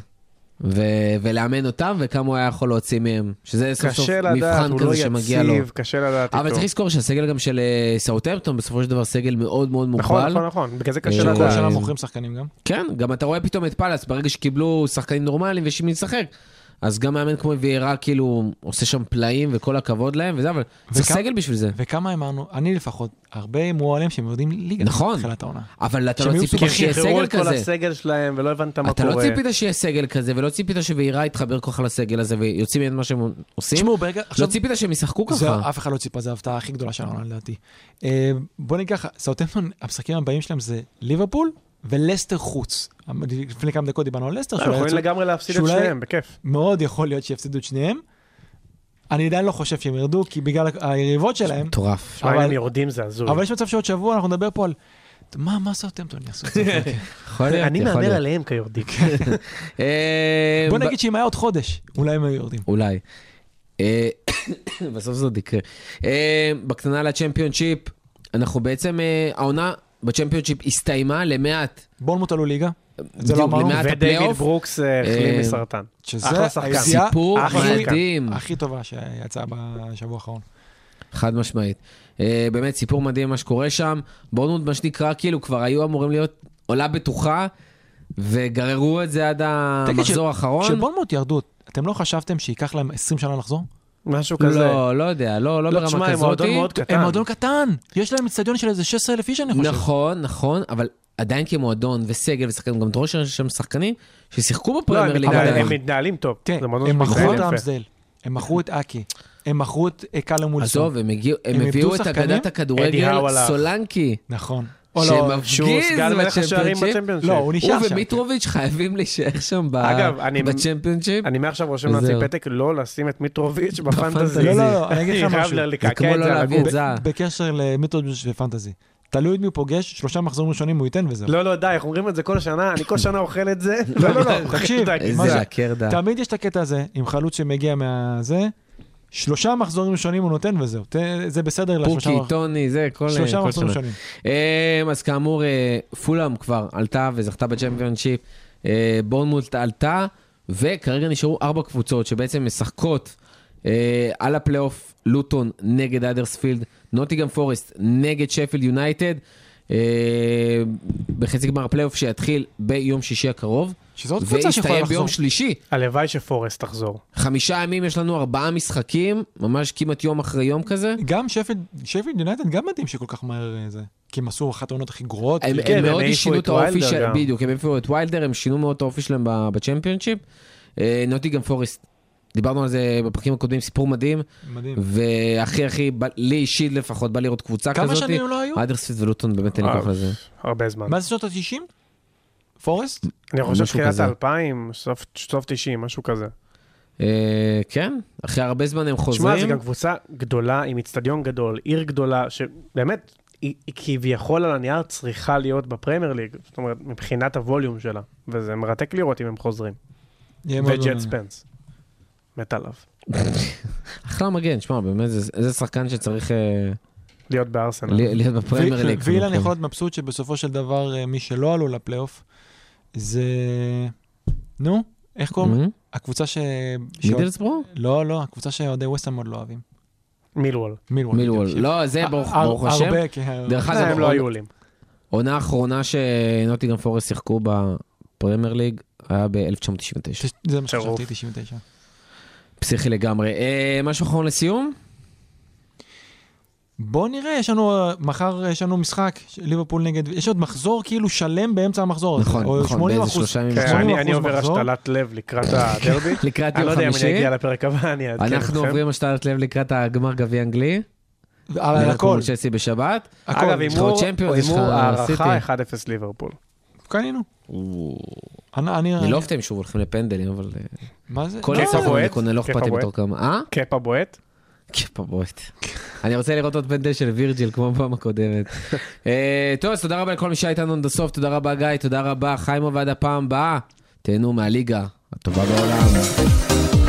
ו- ולאמן אותם וכמה הוא היה יכול להוציא מהם, שזה סוף סוף קשה לדעת, מבחן הוא לא כזה שמגיע לו. יציב, קשה לדעת אבל. צריך לזכור שהסגל גם של אה, סאוטהמפטון בסופו של דבר סגל מאוד מאוד נכון, מוגבל. נכון, נכון, בגלל זה אה, קשה כל לדעת. שנה מוכרים שחקנים גם. כן, גם אתה רואה פתאום את פאלאס, ברגע שקיבלו שחקנים נורמליים ויש עם מי לשחק. אז גם מאמן כמו ויירה כאילו עושה שם פלאים וכל הכבוד להם וזה, אבל צריך וכמה- סגל בשביל זה. וכמה אמרנו, אני לפחות, הרבה אמרו עליהם שהם יורדים ליגה. נכון. בתחילת העונה. אבל אתה לא ציפית שיהיה שחררו סגל את כל כזה. הסגל שלהם ולא הבנת מה אתה קורה. לא ציפית שיהיה סגל כזה, ולא ציפית שוויירה יתחבר ככה לסגל הזה ויוצאים מהם מה שהם עושים. תשמעו, ברגע, לא ציפית שהם ישחקו זה, ככה. אף אחד לא ציפה, זו ההפתעה הכי גדולה שלנו לדעתי. אה, בוא נגיד ככה, סאוטהמפטון, המשחקים הבאים שלהם זה ליברפול ולסטר חוץ. לפני כמה דקות דיברנו על לסטר, הם שאולי יכולים לגמרי להפסיד את שניהם, בכיף. מאוד יכול להיות שיפסידו את שניהם. אני עדיין לא חושב שהם ירדו, כי בגלל היריבות שלהם, מטורף. שמע, אבל- הם יורדים זה הזוי. אבל יש מצב שעוד שבוע אנחנו נדבר פה על... מה, מה סאוטהמפטון יעשו? יכול להיות, אני מהמר. עליהם כיורדים. אה, בוא נגיד שאם היה עוד חודש, אולי הם היו יורדים. אולי. אה, בסוף זה עוד יקרה. אה, בקטנה לצ'מפיונשיפ, אנחנו בעצם, העונה בצ'מפיונשיפ הסתיימה למעט. בורנמוט עלו ליגה, זה לא אמרנו. למעט ודייוויד. ברוקס אה, החלים אה, מסרטן. שזה סיפור הכי- מדהים. הכי טובה שיצאה בשבוע האחרון. חד משמעית. אה, באמת סיפור מדהים מה שקורה שם. בורנמוט מה שנקרא, כאילו כבר היו אמורים להיות עולה בטוחה, וגררו את זה עד המחזור האחרון. כשבורנמוט ירדו, אתם לא חשבתם שייקח להם 20 שנה לחזור? משהו כזה. לא, לא יודע, לא, לא לא, ברמה תשמע, הם כזאת. מועדון מאוד קטן. הם מועדון קטן, יש להם אצטדיון של איזה 16,000 איש, אני חושב. נכון, נכון, אבל עדיין כמועדון וסגל ושחקנים, גם שיש שם שחקנים ששיחקו לא, בפרמייר הם ליגה. עדיין. הם מתנהלים טוב. כן, זה מועדון הם מכרו את. אמסדל, הם מכרו את אקי, הם מכרו את אה, קלום מולסון. עזוב, הם הם הם הביאו את? אגדת הכדורגל. סולנקי, נכון. לא, שהוא שמפגיז סגן מלך השערים בצ'מפיונשיפ. לא, הוא נשאר הוא שם. ומיטרוביץ' חייבים להישאר שם ב- אגב, אני- בצ'מפיונשיפ. אני מעכשיו רושם לעצמי. פתק לא לשים את מיטרוביץ' בפנטזי. לא, לא, לא, אני אגיד לך משהו. זה כמו לא להביא. את זה. בקשר למיטרוביץ' ופנטזי. תלוי את מי הוא פוגש, שלושה מחזורים ראשונים הוא ייתן וזהו. לא, לא, די, אנחנו אומרים את זה כל שנה, אני כל שנה אוכל את זה. לא, לא, לא, תקשיב, איזה? הקרדה. תמיד יש את הקטע הזה, עם חלוץ שמגיע מהזה, שלושה מחזורים ראשונים הוא נותן וזהו. זה בסדר לשלושה פוקי, טוני, זה כל שלושה כל מחזורים שנה. ראשונים. אה, אז כאמור, אה, פולאם כבר עלתה וזכתה בצ'מפיונשיפ, אה, בורנמות' עלתה, וכרגע נשארו ארבע קבוצות שבעצם משחקות אה, על הפלייאוף, לוטון נגד האדרספילד, נוטינגהאם פורסט נגד שפילד יונייטד, אה, בחצי גמר הפלייאוף שיתחיל ביום שישי הקרוב, שזאת קבוצה שיכולה ויסתיים לחזור. ביום שלישי. הלוואי שפורסט תחזור. חמישה ימים יש לנו ארבעה משחקים, ממש כמעט יום אחרי יום כזה. גם שפילד יונייטד גם מדהים שכל כך מהר אה, זה. כי הם עשו אחת העונות הכי גרועות. הם. כן, הם הם מאוד שינו את האופי ויילדר של... גם. בדיוק, הם העיפו את ויילדר, הם שינו מאוד את האופי שלהם בצ'מפיונשיפ. אה, נוטינגהאם פורסט, דיברנו על זה בפרקים הקודמים, סיפור מדהים, מדהים. והכי הכי, לי אישית לפחות, בא לראות קבוצה כמה כזאת. שנים הם לא היו? האדרספילד ולוטון, באמת אין לי אה, כוח לזה. הרבה זמן. מה זה שנות ה-90? פורסט? אני חושב משהו תחילת כזה. האלפיים, סוף סוף 90, משהו כזה. אה, כן, אחרי הרבה זמן הם תשמע, חוזרים. זו גם קבוצה גדולה, עם איצטדיון גדול, עיר גדולה, שבאמת, היא היא כביכול על הנייר צריכה להיות בפרמייר ליג, זאת אומרת, מבחינת הווליום שלה, וזה מרתק לראות אם הם חוזרים. יהיה מאוד וג'ט. ספנס. מת עליו. אחלה מגן, שמע, באמת, זה זה שחקן שצריך אה, להיות בארסנל. להיות בפרמייר ליג. ואילן. יכול להיות מבסוט שבסופו של דבר אה, מי שלא עלו לפלייאוף זה... נו, איך קוראים? הקבוצה ש... מידלסבורו? לא, לא, הקבוצה שאוהדי ווסטהאם מאוד לא אוהבים. מילוול. מילוול. לא, זה ברוך הר- השם. הרבה, כן. דרך אגב, אה, הם לא עוד- היו עולים. עונה האחרונה שנוטיגרם פורסט שיחקו בפרמייר ליג היה ב-1999. זה מה. שחשבתי, 99. פסיכי לגמרי. אה, משהו אחרון לסיום? בוא נראה, יש לנו, אה, מחר יש לנו משחק, ליברפול נגד, יש עוד מחזור כאילו שלם באמצע המחזור. נכון, או נכון, 80 באיזה. שלושה ימים. כן, 80 אני אני עובר. השתלת לב לקראת הדרבי. לקראת אני יום לא יודע אם אני חמישי. אגיע לפרק הבא, אני אעדכן אנחנו אתכם. עוברים השתלת לב לקראת הגמר גביע אנגלי. על הכל, צ'לסי בשבת. אגב, הימור הערכה סיטי. 1-0 ליברפול. קנינו. אני, אני, אני לא אוהב אותם שוב הולכים לפנדלים, אבל אה, מה זה? כל קונה, לא אכפת לי בועט? בתור כמה. אה? קפה בועט. קפה בועט. אני רוצה לראות עוד פנדל של וירג'יל כמו בפעם הקודמת. אה, טוב, אז תודה רבה לכל מי שהיה איתנו עד הסוף, תודה רבה גיא, תודה רבה חיימו ועד הפעם הבאה. תהנו מהליגה הטובה בעולם.